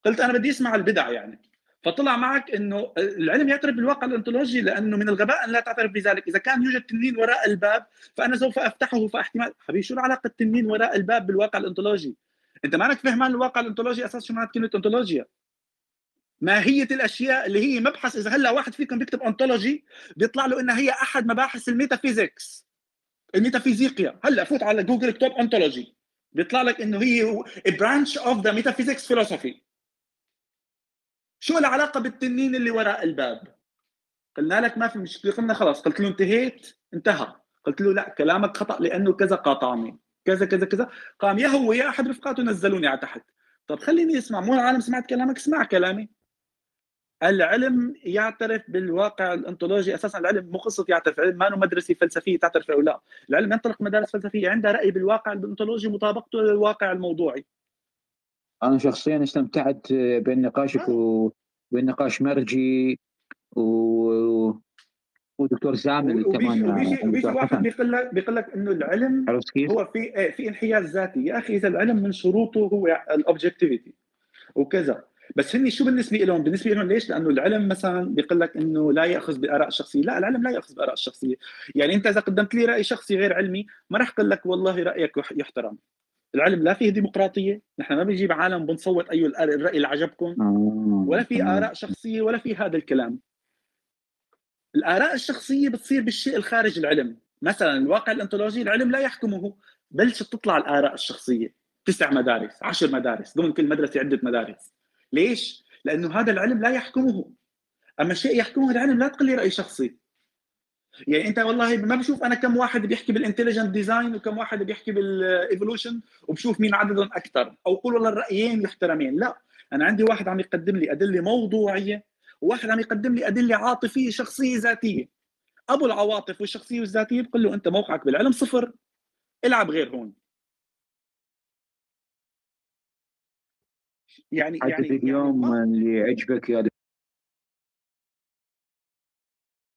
قلت أنا بدي أسمع البدع يعني. فطلع معك إنه العلم يعترف بالواقع الانطولوجي لأنه من الغباء أن لا تعترف بذلك، إذا كان يوجد تنين وراء الباب فأنا سوف أفتحه فاحتمال. حبيبي شو علاقه التنين وراء الباب بالواقع الانطولوجي؟ أنت مالك فهمان الواقع الانطولوجي أساس شو معنات كلمة انطولوجيا؟ ماهية الأشياء اللي هي مبحث. إذا هلأ واحد فيكم بيكتب انطولوجي بيطلع له إنها هي أحد مباحث ال metaphysics الميتافيزيقيا. هلأ فوت على جوجل اكتب انطولوجي بيطلع لك إنه هي branch of the metaphysics philosophy. شو العلاقة بالتنين اللي وراء الباب؟ قلنا لك ما في مشكلة قلنا خلاص قلت له انتهيت انتهى. قلت له لا كلامك خطأ لأنه كذا قاطعني. كذا كذا كذا. قام يا هو يا أحد رفقاته نزلوني على تحت. طب خليني أسمع مو العالم سمعت كلامك؟ اسمع كلامي. العلم يعترف بالواقع الأنطولوجي أساسا. العلم مو قصه يعترف. العلم ما مدرسة فلسفية تعترف أو لا. العلم ينطلق مدارس فلسفية. عندها رأي بالواقع الأنطولوجي مطابقته للواقع الموضوعي. أنا شخصيا استمتعت بين نقاشك وبين نقاش مرجي و ودكتور زامل كمان. وبيجي وبيجي واحد بيقول لك بيقول لك إنه العلم هو في في انحياز ذاتي. يا أخي إذا العلم من شروطه هو الاوبجكتيفيتي وكذا. بس هن شو بالنسبة لهم؟ بالنسبة لهم ليش؟ لأنه العلم مثلا بيقول لك إنه لا يأخذ بآراء الشخصية، لا العلم لا يأخذ بآراء الشخصية، يعني أنت إذا قدمت لي رأي شخصي غير علمي ما راح أقول لك والله رأيك يحترم. العلم لا فيه ديمقراطية، نحن ما بنجيب عالم بنصوت أي الرأي اللي عجبكم ولا في آراء شخصية ولا في هذا الكلام. الآراء الشخصية بتصير بالشيء الخارج العلم، مثلا الواقع الانطولوجي العلم لا يحكمه بلشت تطلع الآراء الشخصية تسع مدارس، عشر مدارس، ضمن كل مدرسة عدة مدارس. ليش؟ لأنه هذا العلم لا يحكمه. أما الشيء يحكمه العلم لا تقول لي رأي شخصي. يعني أنت والله ما بشوف أنا كم واحد بيحكي بال intelligent design وكم واحد بيحكي بال evolution وبشوف مين عددهم أكثر. أو قول والله الرأيين يحترمين لا أنا عندي واحد عم يقدم لي ادله موضوعية وواحد عم يقدم لي أدلة عاطفية شخصية ذاتية. أبو العواطف والشخصية والذاتيه بقول له أنت موقعك بالعلم صفر. العب غير هون. يعني يعني اليوم يعني اللي عجبك يا